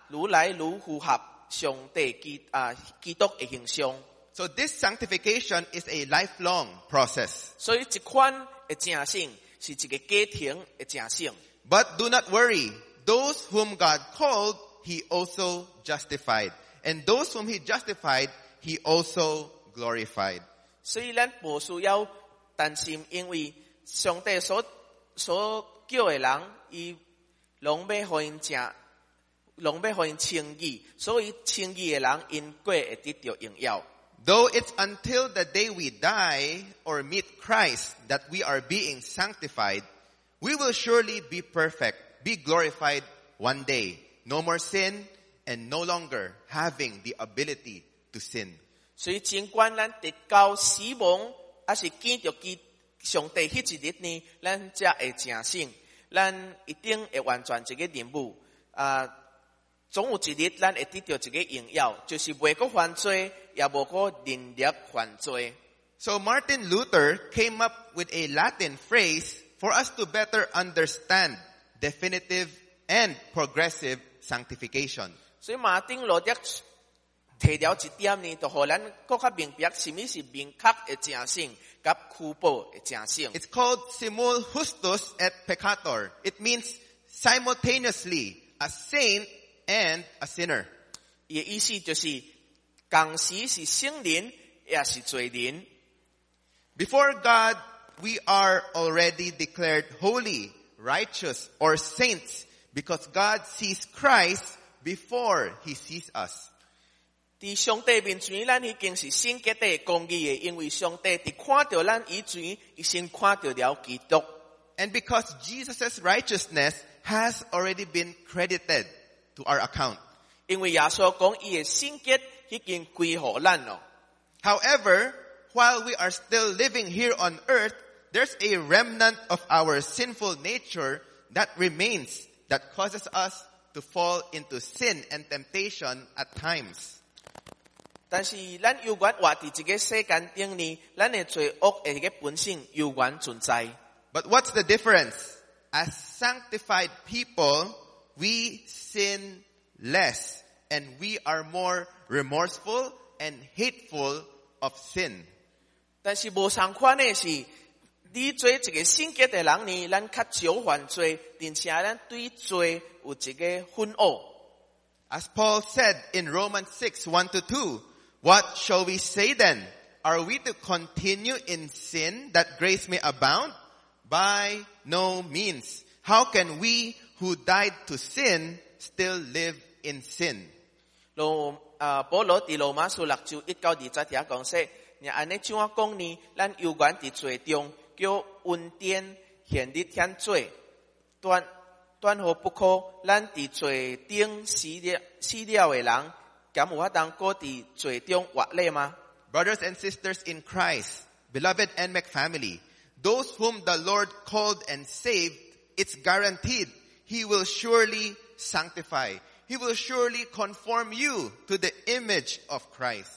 酷暴嘅圣正圣呢，是上帝嘅恩典继续咧运作，伊要对咱每一日所做嘅慢慢啊，将咱嘅罪除除掉，并且愈来愈符合上帝基啊基督嘅形象。 So this sanctification is a lifelong process. 所以一款嘅正圣是一个家庭嘅正圣。 But do not worry. Those whom God called, He also justified. And those whom He justified, He also glorified. 所以咱无需要担心，因为上帝所所叫嘅人，伊拢要互因正， 拢要互因称义，所以称义嘅人因过会得到荣耀。 Though it's until the day we die or meet Christ that we are being sanctified, we will surely be perfect, be glorified one day. No more sin and no longer having the ability to sin. 所以尽管咱得到死亡，还是见到基上帝迄一日呢，咱才会正醒，咱一定会完全一个任务。啊， 总有一日咱会得到一个荣耀，就是袂个犯罪，也无个能力犯罪。 So Martin Luther came up with a Latin phrase for us to better understand definitive and progressive sanctification. 所以马丁路德提了一点呢，就互咱更较明白什么是明确的正性， 甲虚报的正性。 It's called simul justus et peccator. It means simultaneously a saint and a sinner. 伊的意思就是，同时是圣人，也是罪人。 Before God, we are already declared holy, righteous, or saints because God sees Christ before he sees us. 伫上帝面前，咱已经是圣洁的、公义的，因为上帝伫看到咱以前，已先看到了基督。 And because Jesus' righteousness has already been credited to our account. 因为耶稣讲，伊的圣洁已经归互咱咯。 However, while we are still living here on earth, there's a remnant of our sinful nature that remains that causes us to fall into sin and temptation at times. 但是咱有缘活伫这个世间顶呢，咱的罪恶的迄个本性有缘存在。 But what's the difference? As sanctified people, we sin less and we are more remorseful and hateful of sin. 但是无相款的是，你做一个圣洁的人呢，咱较少犯罪，并且咱对罪有一个愤恶。 As Paul said in Romans 6, 1 to 2, what shall we say then? Are we to continue in sin that grace may abound? By no means. How can we who died to sin still live in sin? 罗啊，保罗伫罗马书六章一到二十条讲说，你安尼怎啊讲呢？咱有缘伫罪中，叫恩典现日显罪，断断何不可？咱伫罪顶死了死了的人，敢有法当过伫罪中活咧吗？ Brothers and sisters in Christ, beloved NMAC family, those whom the Lord called and saved, it's guaranteed He will surely sanctify. He will surely conform you to the image of Christ.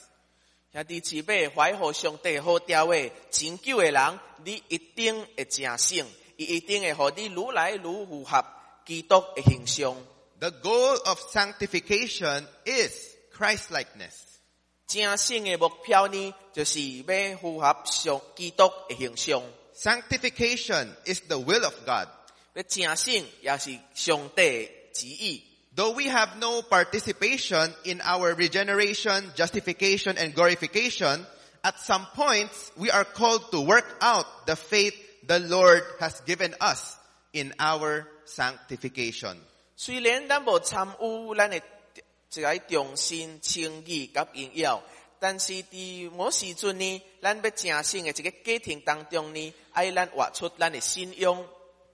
兄弟姊妹，怀抱上帝好调的拯救的人，你一定会正醒，伊一定会互你愈来愈符合基督的形象。 The goal of sanctification is Christ-likeness. 正醒的目标呢，就是要符合上基督的形象。 Sanctification is the will of God. 要正醒也是上帝的旨意。 Though we have no participation in our regeneration, justification, and glorification, at some points we are called to work out the faith the Lord has given us in our sanctification. 虽然咱无参与咱的一个重新称义甲荣耀，但是伫某时阵呢，咱要正醒的一个家庭当中呢，爱咱活出咱的信仰。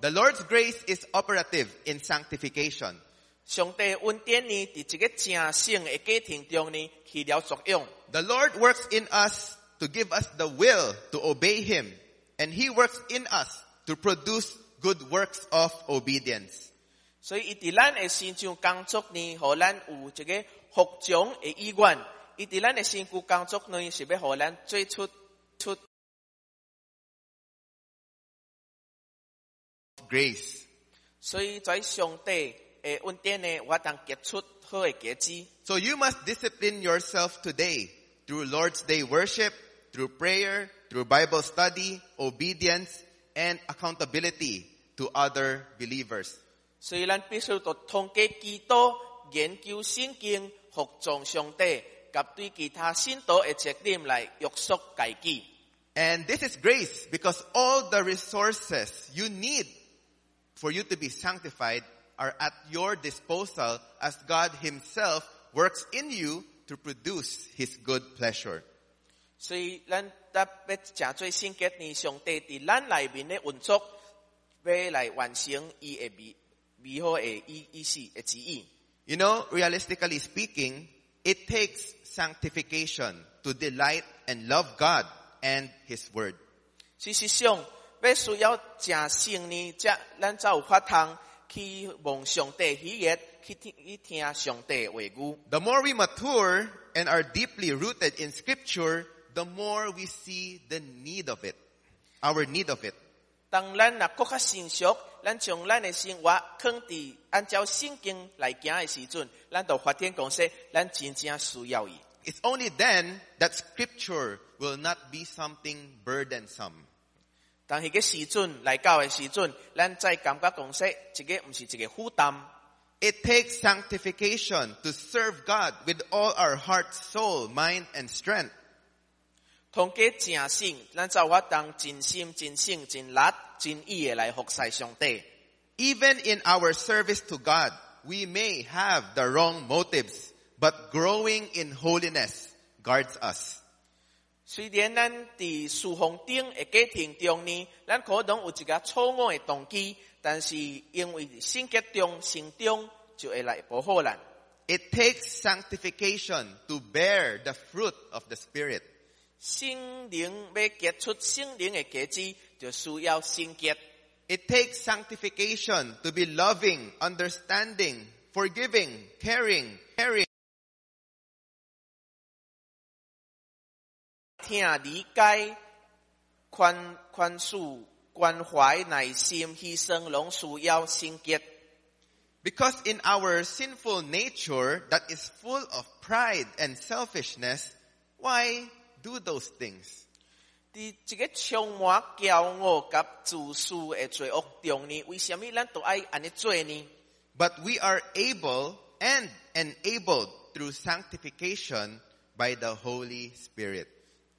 The Lord's grace is operative in sanctification. 上帝的恩典呢，伫一个正圣的家庭中呢起了作用。 The Lord works in us to give us the will to obey Him, and He works in us to produce good works of obedience. 所以，伊伫咱的身上工作呢，互咱有一个服从的意愿；伊伫咱的身躯工作呢，是要互咱做出出 Grace. 所以在上帝的恩典呢，我当结出好的果子。 So you must discipline yourself today through Lord's Day worship, through prayer, through Bible study, obedience, and accountability to other believers. 所以，咱必须要通过基督研究圣经，服从上帝，甲对其他信徒的责任来约束家己。 And this is grace because all the resources you need for you to be sanctified are at your disposal as God Himself works in you to produce His good pleasure. 所以，咱得要正做圣洁呢，上帝伫咱内面的运作，要来完成伊的美美好的意意思的旨意。 You know, realistically speaking, it takes sanctification to delight and love God and His Word. 事实上， 要需要正聖呢，則咱才有法通去望上帝喜悦，去听去听上帝的話語。The more we mature and are deeply rooted in scripture, the more we see the need of it. Our need of it. 当咱若更較成熟，咱从咱的生活放佇按照圣经来行的時陣，咱就發現講說，咱真正需要伊。It's only then that scripture will not be something burdensome. 但系个时阵来到的时阵，咱再感觉讲说，这个唔是一个负担。 It takes sanctification to serve God with all our heart, soul, mind, and strength. 通过正圣，咱才有法当真心、真性、真力、真意的来服侍上帝。 Even in our service to God, we may have the wrong motives, but growing in holiness guards us. 雖然咱伫侍奉顶的家庭中呢，咱可能有一个错误的动机，但是因為聖潔中、聖中就会来保护咱。It takes sanctification to bear the fruit of the Spirit. 聖靈要结出聖靈的果子，就需要聖潔。It takes sanctification to be loving, understanding, forgiving, caring, caring. 听理解、宽宽恕、关怀、耐心、牺牲，拢需要圣洁。 Because in our sinful nature that is full of pride and selfishness, why do those things? 伫一个充满骄傲甲自私的罪恶中呢，为什么咱都爱安尼做呢？ But we are able and enabled through sanctification by the Holy Spirit.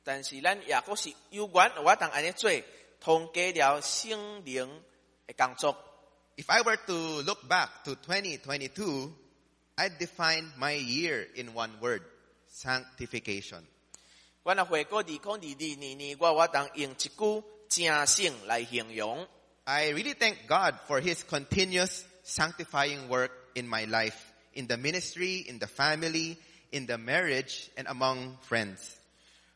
但是咱也阁是有缘有法通安尼做，通过了圣灵的工作。 If I were to look back to 2022, I'd define my year in one word, sanctification. 我若回过二零二二年呢，我有法通用一句正性来形容。 I really thank God for His continuous sanctifying work in my life, in the ministry, in the family, in the marriage, and among friends.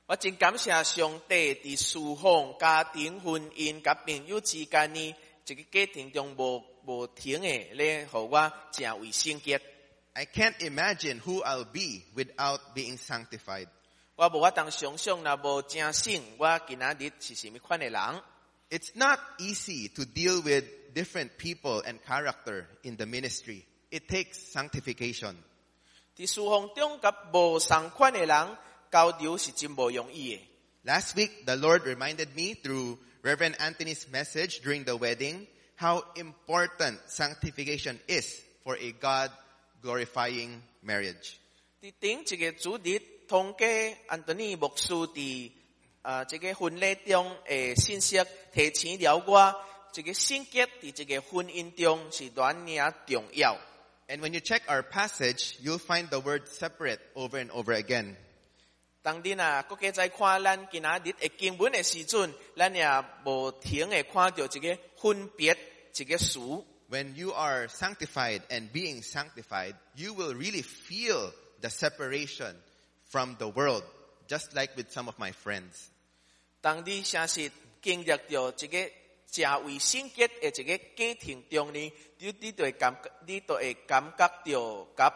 我真感谢上帝伫侍奉、家庭、婚姻甲朋友之间呢，一个家庭中无无停的咧，互我成为圣洁。 I can't imagine who I'll be without being sanctified. 我无法当想象，若无正圣，我今仔日是什么款的人？ It's not easy to deal with different people and character in the ministry. It takes sanctification. 伫侍奉中甲无相款的人 交流是真无容易的。 Last week, the Lord reminded me through Reverend Anthony's message during the wedding how important sanctification is for a God glorifying marriage. 伫顶一个主日，通过安东尼牧师伫啊这个婚礼中的信息，提醒了我，这个圣洁伫这个婚姻中是偌尔重要。 And when you check our passage, you'll find the word separate over and over again. 當你啊，国家在看咱今仔日的经文的时阵，咱也无停的看到一个分别一個詞。When you are sanctified and being sanctified, you will really feel the separation from the world, just like with some of my friends. 当你相信经历到一个正为圣洁的一个家庭中呢，你你就會感覺，你就会感觉到甲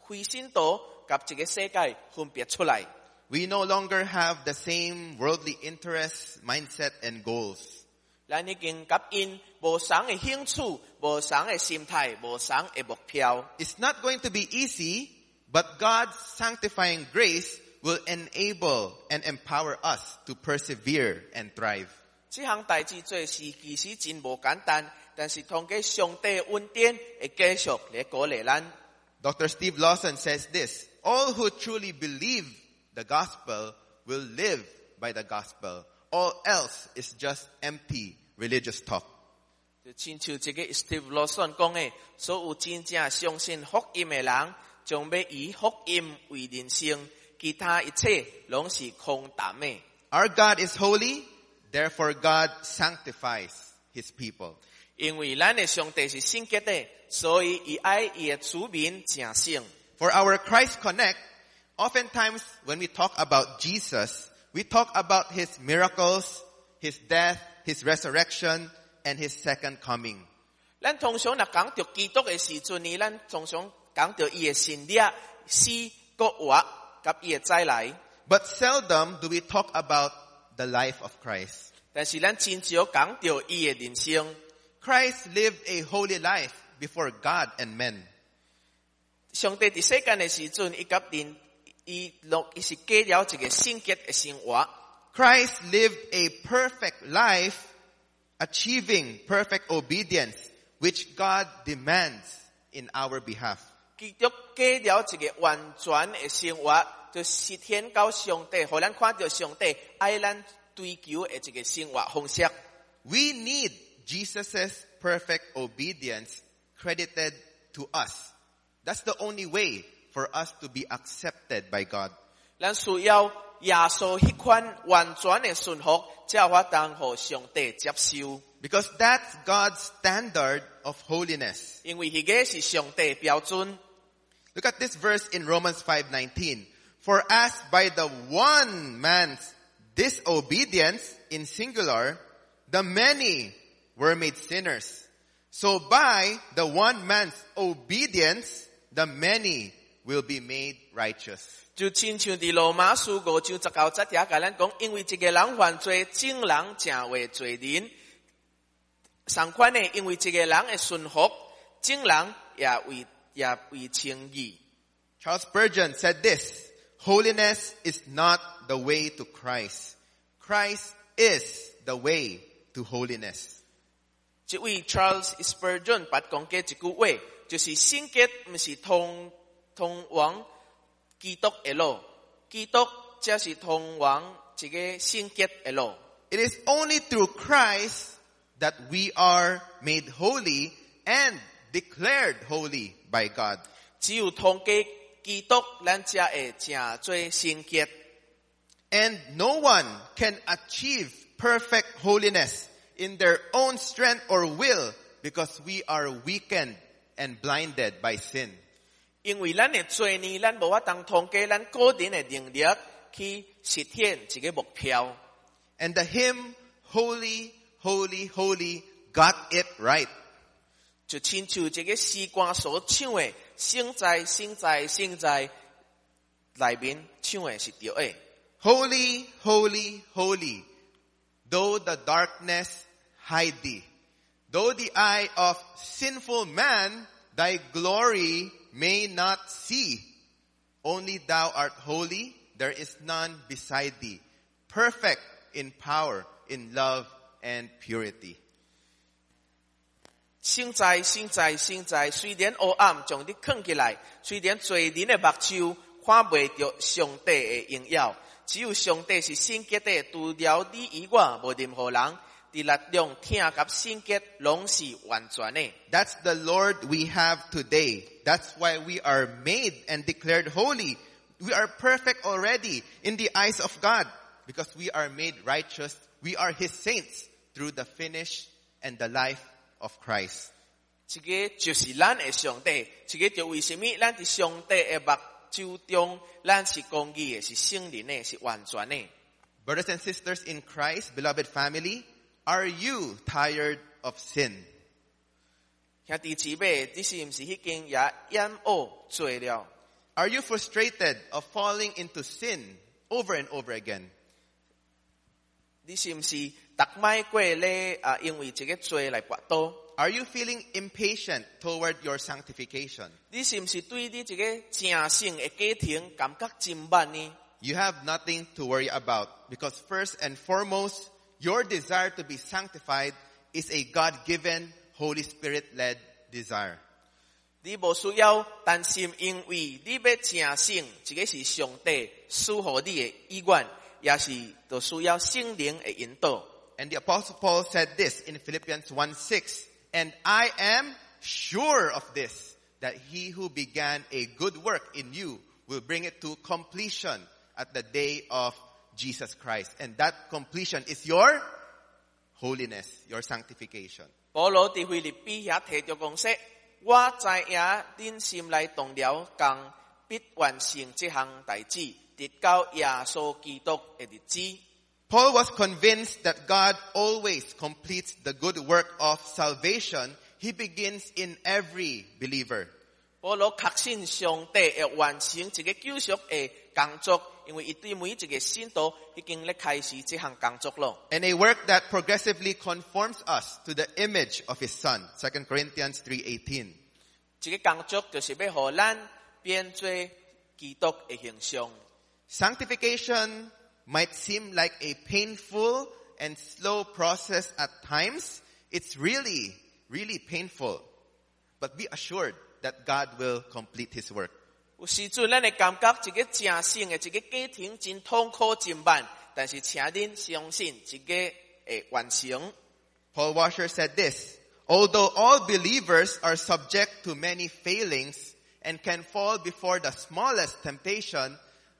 灰心島甲一个世界分别出來。We no longer have the same worldly interests, mindset, and goals. 咱已经甲因无相的兴趣、无相的心态、无相的目标。 It's not going to be easy, but God's sanctifying grace will enable and empower us to persevere and thrive. 这项代志做是其实真无简单，但是通过上帝的恩典会继续来鼓励咱。 Dr. Steve Lawson says this, all who truly believe the gospel will live by the gospel. All else is just empty religious talk. 就亲像这个 Steve Lawson 讲的，所有真正相信福音的人，将要以福音为人生，其他一切拢是空谈的。 Our God is holy, therefore God sanctifies his people. 因为咱的上帝是圣洁的，所以伊爱伊的子民正圣。 For our Christ Connect, oftentimes when we talk about Jesus, we talk about his miracles, His death, His resurrection, and His second coming. 咱通常若讲到基督的时阵呢，咱通常讲到伊的身体、死、国活，甲伊的再来。 But seldom do we talk about the life of Christ. 但是咱真少讲到伊的人生。 Christ lived a holy life before God and men. 上帝伫世间的时阵，伊甲人， 伊落伊是过了一个圣洁的生活。 Christ lived a perfect life, achieving perfect obedience, which God demands in our behalf. 基督过了一个完全的生活，就实现到上帝，互咱看到上帝爱咱追求的一个生活方式。 We need Jesus' perfect obedience credited to us. That's the only way for us to be accepted by God. 咱需要耶稣迄款完全的顺服，才有法当互上帝接受。 Because that's God's standard of holiness. 因为迄个是上帝的标准。 Look at this verse in Romans 5:19. For as by the one man's disobedience in singular, the many were made sinners. So by the one man's obedience, the many will be made righteous. 就亲像伫罗马书五章十九节甲咱讲，因为一个人犯罪，众人成为罪人。相款呢，因为一个人的顺服，众人也为也为称义。 Charles Spurgeon said this, holiness is not the way to Christ. Christ is the way to holiness. 这位 Charles Spurgeon 捌讲过一句话，就是圣洁毋是通 通往基督的路，基督才是通往一个圣洁的路。 It is only through Christ that we are made holy and declared holy by God. 只有通过基督，咱才会成做圣洁。 And no one can achieve perfect holiness in their own strength or will because we are weakened and blinded by sin. 因为咱的罪呢，咱无法当通过咱个人的能力去实现一个目标。 And the hymn, Holy, Holy, Holy, got it right. 就亲像这个诗歌所唱的，圣在圣在圣在内面唱的是对的。 Holy, holy, holy, though the darkness hide thee, though the eye of sinful man thy glory may not see, only thou art holy, there is none beside thee, perfect in power, in love and purity. 圣在圣在圣在，虽然黑暗将你藏起来，虽然罪人的目睭看不到上帝的荣耀，只有上帝是圣洁的，除了你以外，无任何人。伫力量、听甲圣洁，拢是完全的。 That's the Lord we have today. That's why we are made and declared holy. We are perfect already in the eyes of God because we are made righteous. We are His saints through the finish and the life of Christ. 这个就是咱的上帝，这个就为什么咱伫上帝的目睭中，咱是公义的，是圣灵的，是完全的。 Brothers and sisters in Christ, beloved family, are you tired of sin? 兄弟姊妹，你是毋是已经也厌恶罪了？ Are you frustrated of falling into sin over and over again? 你是毋是逐摆过咧啊？因为这个罪来跋倒？ Are you feeling impatient toward your sanctification? 你是毋是对你这个正性的家庭感觉真慢呢？ You have nothing to worry about because first and foremost, your desire to be sanctified is a God-given, Holy Spirit-led desire. 你无需要担心，因为你要正性，这个是上帝赐予你的意愿，也是就需要圣灵的引导。 And the apostle Paul said this in Philippians 1 6, and I am sure of this, that he who began a good work in you will bring it to completion at the day of Jesus Christ. And that completion is your holiness, your sanctification. 保罗伫腓立比遐提着讲说：我知影恁心内动了工，必完成这项代志，直到耶稣基督的日子。 Paul was convinced that God always completes the good work of salvation. He begins in every believer. 保罗确信上帝会完成一个救赎的工作， 因为伊对每一个信徒已经咧开始这项工作咯。 And a work that progressively conforms us to the image of his son. 2 Corinthians 3.18. 这个工作就是要互咱变做基督的形象。 Sanctification might seem like a painful and slow process at times. It's really, really painful. But be assured that God will complete his work. 有时阵咱会感觉一个正性的一个家庭真痛苦真慢，但是请恁相信一个会完成。 Paul Washer said this, although all believers are subject to many failings and can fall before the smallest temptation,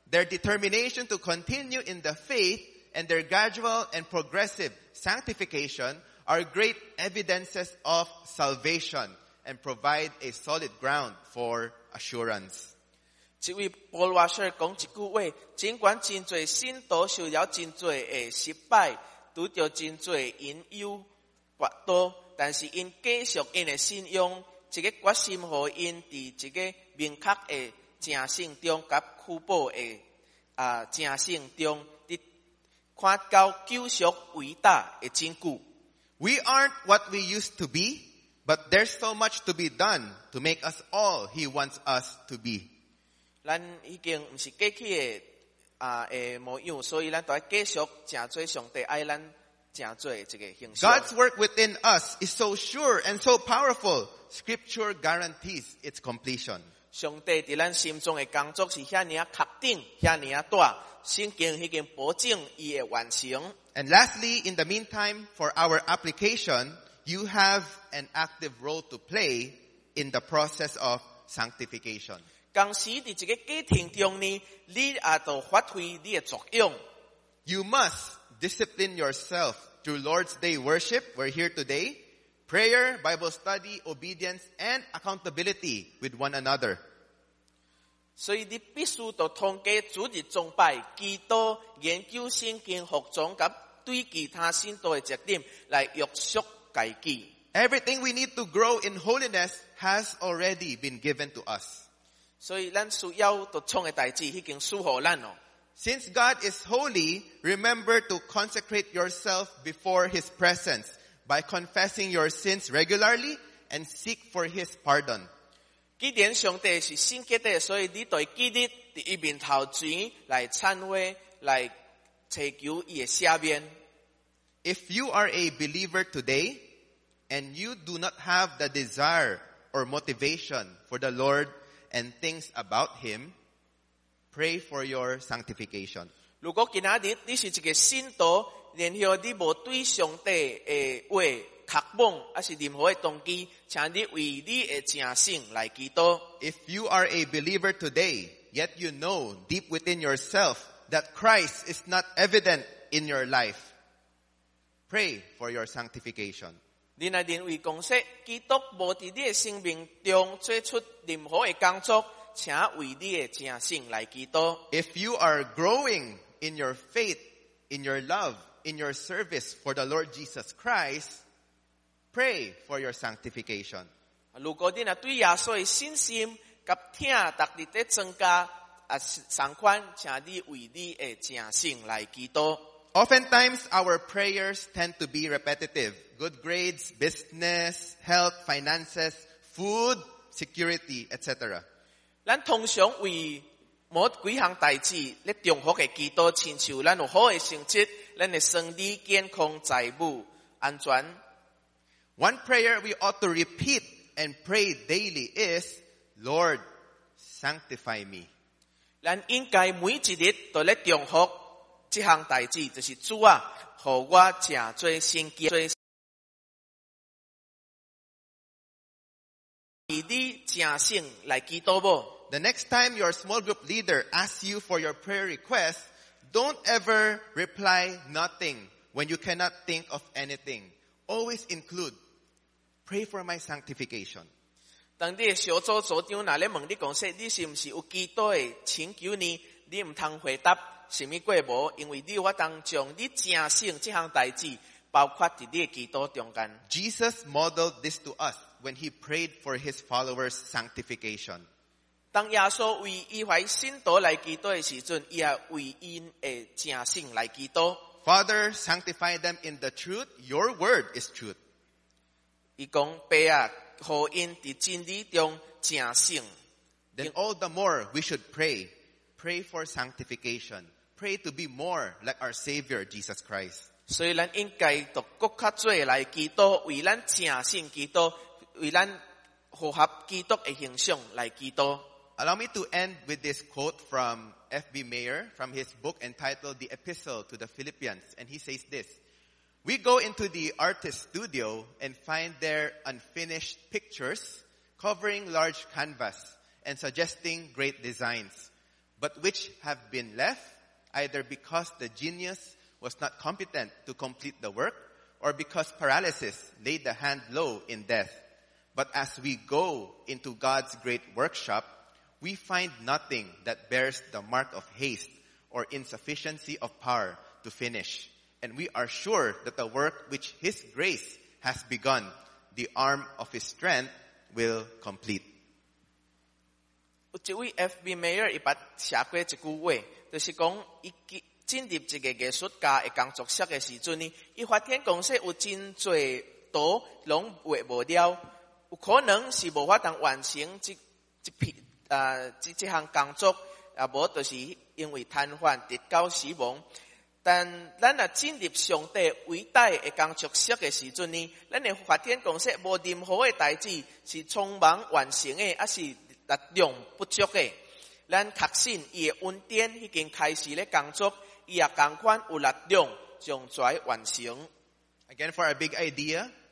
their determination to continue in the faith and their gradual and progressive sanctification are great evidences of salvation and provide a solid ground for assurance. 这位波罗说讲一句话，尽管真多信徒受了真多的失败，拄着真多引诱跋倒，但是因继续因的信仰，一个决心和因伫一个明确的正信中，甲苦保的啊正信中，伫看到救赎伟大的证据。We aren't what we used to be, but there's so much to be done to make us all he wants us to be. 咱已经毋是过去的啊诶模样，所以咱都要继续诚做上帝爱咱诚做的一个形象。 God's work within us is so sure and so powerful. Scripture guarantees its completion. 上帝伫咱心中的工作是遐尔啊确定，遐尔啊大，圣经已经保证伊会完成。 And lastly, in the meantime, for our application, you have an active role to play in the process of sanctification. 同时伫一个家庭中呢，你也都发挥你的作用。 You must discipline yourself through Lord's Day worship. We're here today. Prayer, Bible study, obedience, and accountability with one another. 所以你必须到通过主日崇拜、祈祷、研究圣经、服装及对其他信徒的责任来约束家己。 Everything we need to grow in holiness has already been given to us. 所以咱需要独创嘅代志已经属乎咱咯。 Since God is holy, remember to consecrate yourself before His presence by confessing your sins regularly and seek for His pardon. 既然上帝是圣洁的，所以你对基督伫伊面头前来忏悔，来祈求伊嘅赦免。 If you are a believer today and you do not have the desire or motivation for the Lord and things about Him, pray for your sanctification. 如果今仔日你是一个信徒，然后你无对上帝嘅话确望，还是任何嘅动机，请你为你嘅正性来祈祷。 If you are a believer today, yet you know deep within yourself that Christ is not evident in your life, pray for your sanctification. 你若认为公式基督无伫你嘅生命中做出任何嘅工作，请为你嘅正性来祈祷。 If you are growing in your faith, in your love, in your service for the Lord Jesus Christ, pray for your sanctification. 如果你若对耶稣嘅信心甲听逐日在增加，啊，相款，请你为你嘅正性来祈祷。 Oftentimes our prayers tend to be repetitive. Good grades, business, health, finances, food, security, etc. 咱通常为某几项代志咧重复嘅祈祷，亲像咱有好嘅成绩，咱嘅身体健康、财务安全。 One prayer we ought to repeat and pray daily is, Lord, sanctify me. 咱应该每一日都咧重复这项代志，就是主啊，互我正做圣洁， The next time your small group leader asks you for your prayer request, don't ever reply nothing when you cannot think of anything. Always include, pray for my sanctification. 当你嘅小组组长若咧问你讲说，你是毋是有祈祷嘅请求呢？你毋通回答， 什么过无，因为你有法当将你正性这项代志，包括伫你的祈祷中间。 Jesus modeled this to us when he prayed for his followers' sanctification. 当耶稣为伊怀信徒来祈祷的时阵，伊也为因的正性来祈祷。 Father, sanctify them in the truth. Your word is truth. 伊讲爸啊，互因伫真理中正性。 Then all the more we should pray. Pray for sanctification. Pray to be more like our Savior, Jesus Christ. 所以咱应该读更较做来祈祷，为咱正性祈祷， 为咱符合基督的形象来祈祷。Allow me to end with this quote from F.B. Meyer from his book entitled The Epistle to the Philippians. And he says this, We go into the artist's studio and find their unfinished pictures covering large canvas and suggesting great designs, but which have been left either because the genius was not competent to complete the work or because paralysis laid the hand low in death. But as we go into God's great workshop, we find nothing that bears the mark of haste or insufficiency of power to finish. And we are sure that the work which His grace has begun, the arm of His strength will complete. 有一位 F.B. Mayer 伊捌写过一句话，就是讲伊进入一个艺术家的工作室的时阵呢，伊发现公司有真侪图拢画无了， 有可能是无法当完成这这片啊这这项工作，啊无就是因为瘫痪跌到死亡。但咱若进入上帝伟大诶工作室诶时阵呢，咱诶发展公司无任何诶代志是匆忙完成诶，还是力量不足诶。咱确信伊诶恩典已经开始咧工作，伊也共款有力量将跩完成。Again, for a big idea,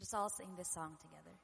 Let us all sing this song together.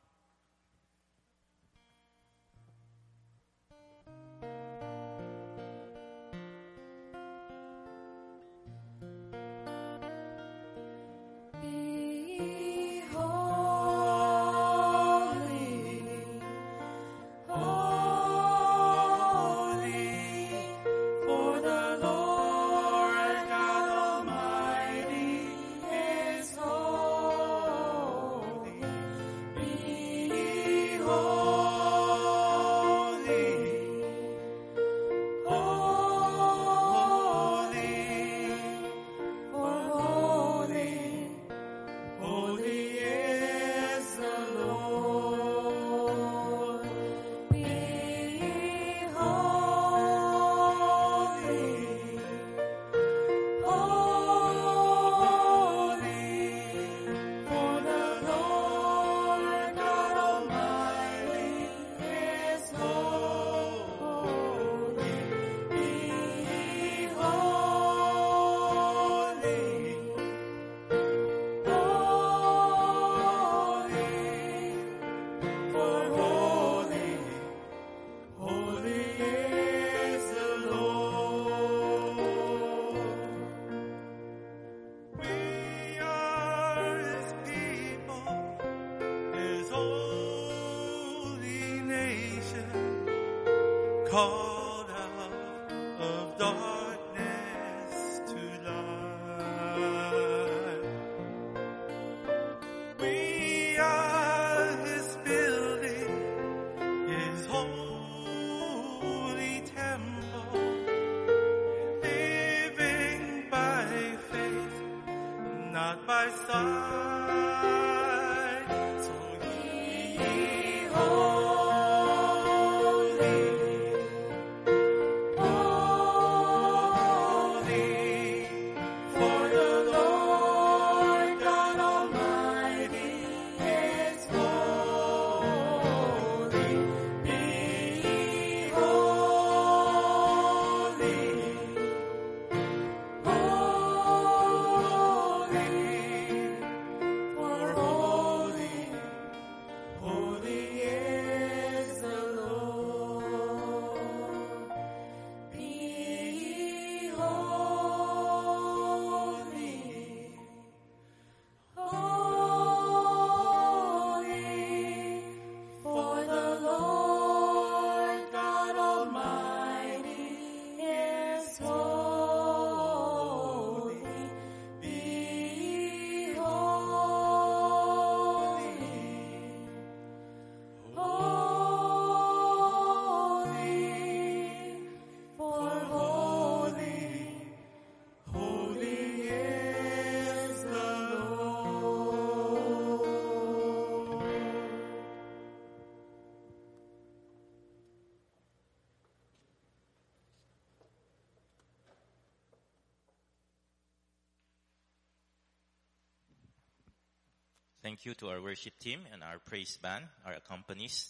Thank you to our worship team and our praise band, our accompanists.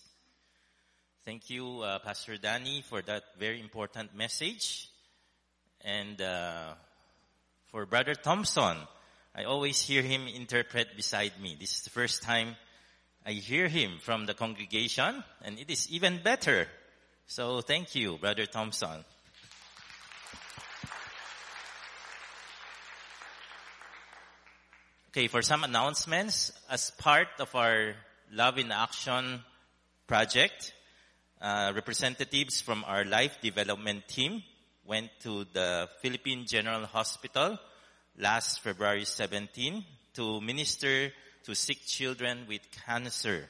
Thank you, uh, Pastor Danny, for that very important message. And uh, for Brother Thompson, I always hear him interpret beside me. This is the first time I hear him from the congregation, and it is even better. So thank you, Brother Thompson. Okay, for some announcements, as part of our Love in Action project, uh, representatives from our life development team went to the Philippine General Hospital last February 17 to minister to sick children with cancer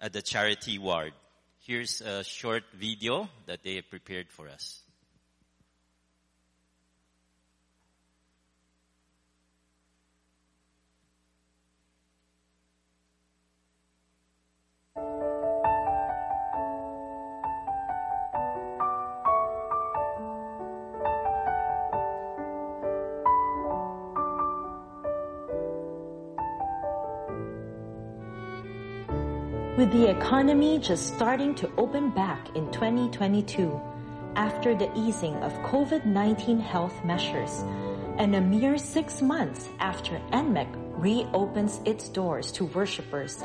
at the charity ward. Here's a short video that they prepared for us. With the economy just starting to open back in 2022, after the easing of COVID-19 health measures, and a mere six months after NMEC reopens its doors to worshippers,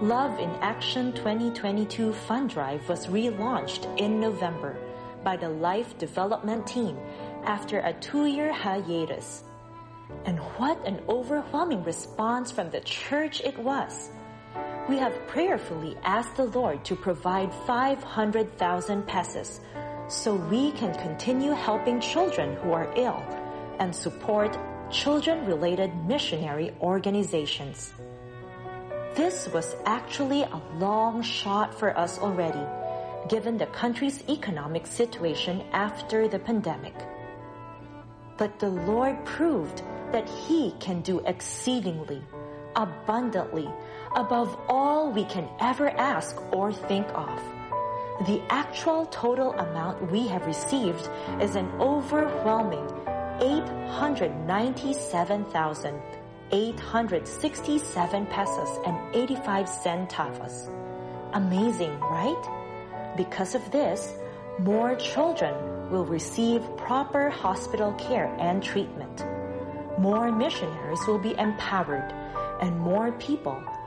Love in Action 2022 Fund Drive was relaunched in November by the Life Development Team after a two-year hiatus. And what an overwhelming response from the church it was! We have prayerfully asked the Lord to provide 500,000 pesos so we can continue helping children who are ill and support children-related missionary organizations. This was actually a long shot for us already, given the country's economic situation after the pandemic. But the Lord proved that He can do exceedingly, abundantly, above all we can ever ask or think of. The actual total amount we have received is an overwhelming 897,867 pesos and 85 centavos. Amazing, right? Because of this, more children will receive proper hospital care and treatment. More missionaries will be empowered and more people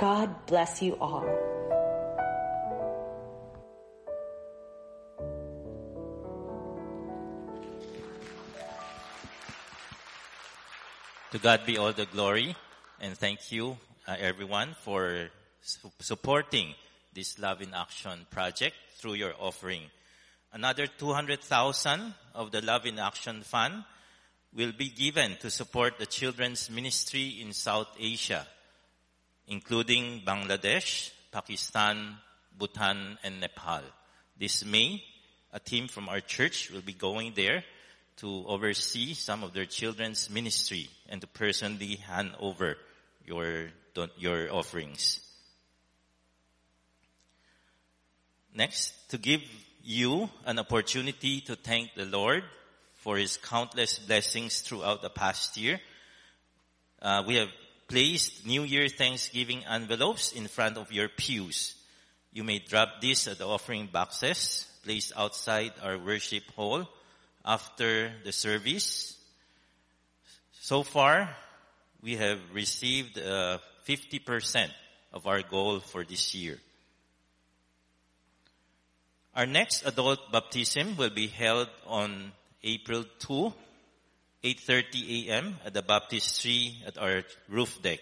God bless you all. To God be all the glory, and thank you, uh, everyone, for su- supporting this Love in Action project through your offering. Another 200,000 of the Love in Action Fund will be given to support the children's ministry in South Asia, including Bangladesh, Pakistan, Bhutan, and Nepal. This May, a team from our church will be going there to oversee some of their children's ministry and to personally hand over your, your offerings. Next, to give you an opportunity to thank the Lord for His countless blessings throughout the past year, uh, we have placed New Year Thanksgiving envelopes in front of your pews. You may drop these at the offering boxes placed outside our worship hall after the service. So far, we have received uh, 50% of our goal for this year. Our next adult baptism will be held on April 2, 8.30 a.m. at the baptistry at our roof deck.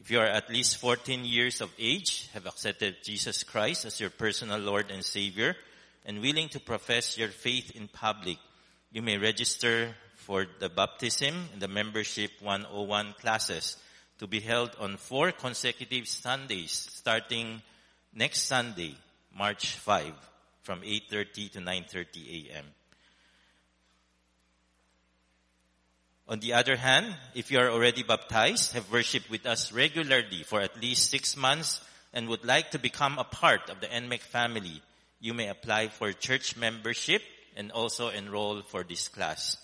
If you are at least 14 years of age, have accepted Jesus Christ as your personal Lord and Savior, and willing to profess your faith in public, you may register for the baptism and the membership 101 classes to be held on four consecutive Sundays starting next Sunday, March 5 from 8.30 to 9.30 a.m. On the other hand, if you are already baptized, have worshiped with us regularly for at least six months, and would like to become a part of the NMEC family, you may apply for church membership and also enroll for this class.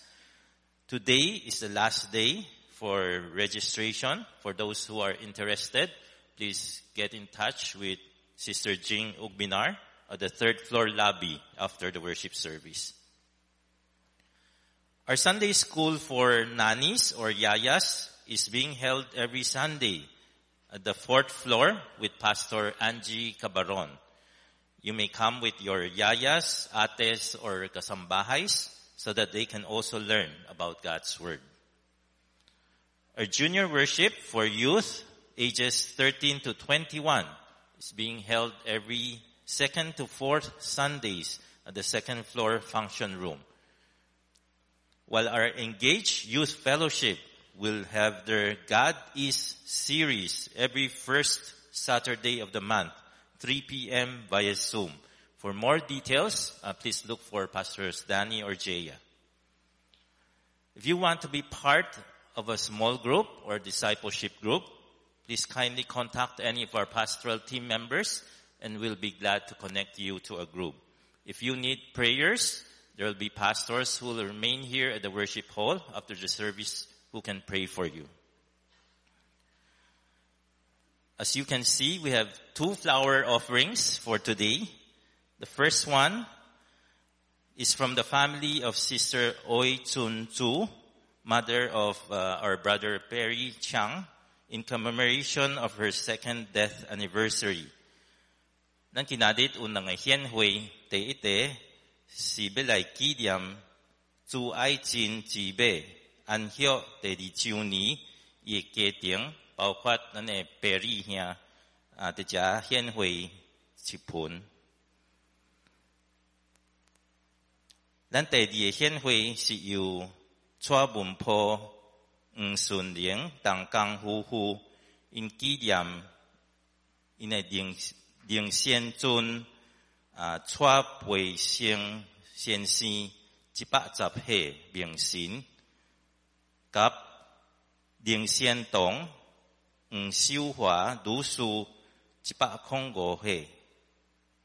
Today is the last day for registration. For those who are interested, please get in touch with Sister Jing Ugbinar at the third floor lobby after the worship service. Our Sunday school for nannies or yayas is being held every Sunday at the fourth floor with Pastor Angie Cabaron. You may come with your yayas, ates, or kasambahays so that they can also learn about God's Word. Our junior worship for youth ages 13 to 21 is being held every second to fourth Sundays at the second floor function room. While our engaged youth fellowship will have their God is series every first Saturday of the month, 3 p.m. via Zoom. For more details, uh, please look for Pastors Danny or Jaya. If you want to be part of a small group or discipleship group, please kindly contact any of our pastoral team members and we'll be glad to connect you to a group. If you need prayers, there will be pastors who will remain here at the worship hall after the service who can pray for you. As you can see, we have two flower offerings for today. The first one is from the family of Sister Oi Chun Chu, mother of uh, our brother Perry Chang, in commemoration of her second death anniversary. Nang kinadit unang nga hiyan 是要来纪念朱爱珍姊妹安息第二周年，伊家庭包括咱诶伯利兄啊，伫遮献花一盆。咱第二个献花是由蔡文坡、黄顺玲陈江夫妇因纪念因诶灵灵先尊。啊蔡培生先生一百十岁明神，甲灵先东吴秀华女士一百空五岁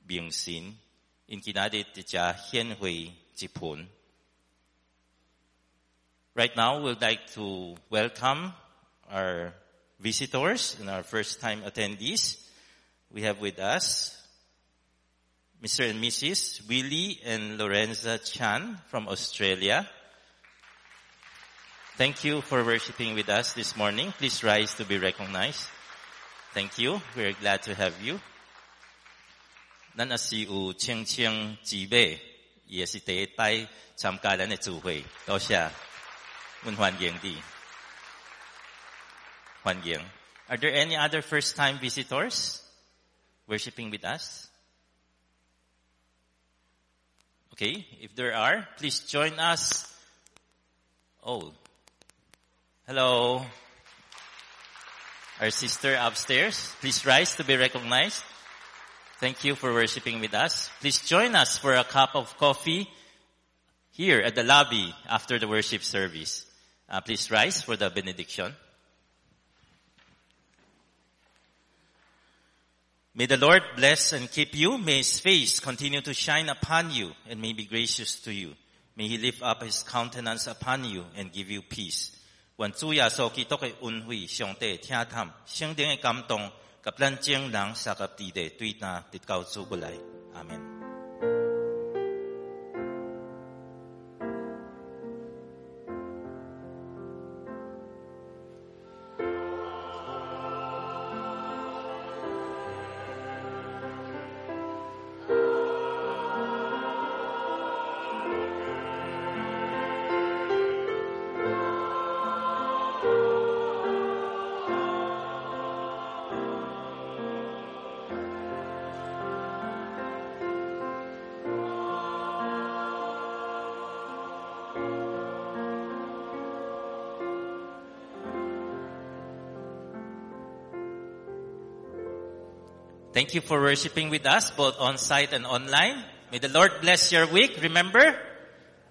明神，因今仔日一只显会。只盘 Right now, we'd like to welcome our visitors and our first time attendees. We have with us Mr. and Mrs. Willie and Lorenza Chan from Australia. Thank you for worshiping with us this morning. Please rise to be recognized. Thank you. We're glad to have you. 咱也是有青青姊妹。也是第一摆参加咱的聚会，多谢，阮欢迎你，欢迎。Are there any other first-time visitors worshiping with us? Okay, if there are, please join us. Oh, hello. Our sister upstairs, please rise to be recognized. Thank you for worshiping with us. Please join us for a cup of coffee here at the lobby after the worship service. Uh, please rise for the benediction. May the Lord bless and keep you. May His face continue to shine upon you and may be gracious to you. May He lift up His countenance upon you and give you peace. 愿主耶稣基督的恩惠、上帝听探、圣灵的感动。กับ咱正人三个地地对那得告主过来，阿门。 Thank you for worshiping with us, both on site and online. May the Lord bless your week. Remember,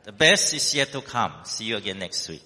the best is yet to come. See you again next week.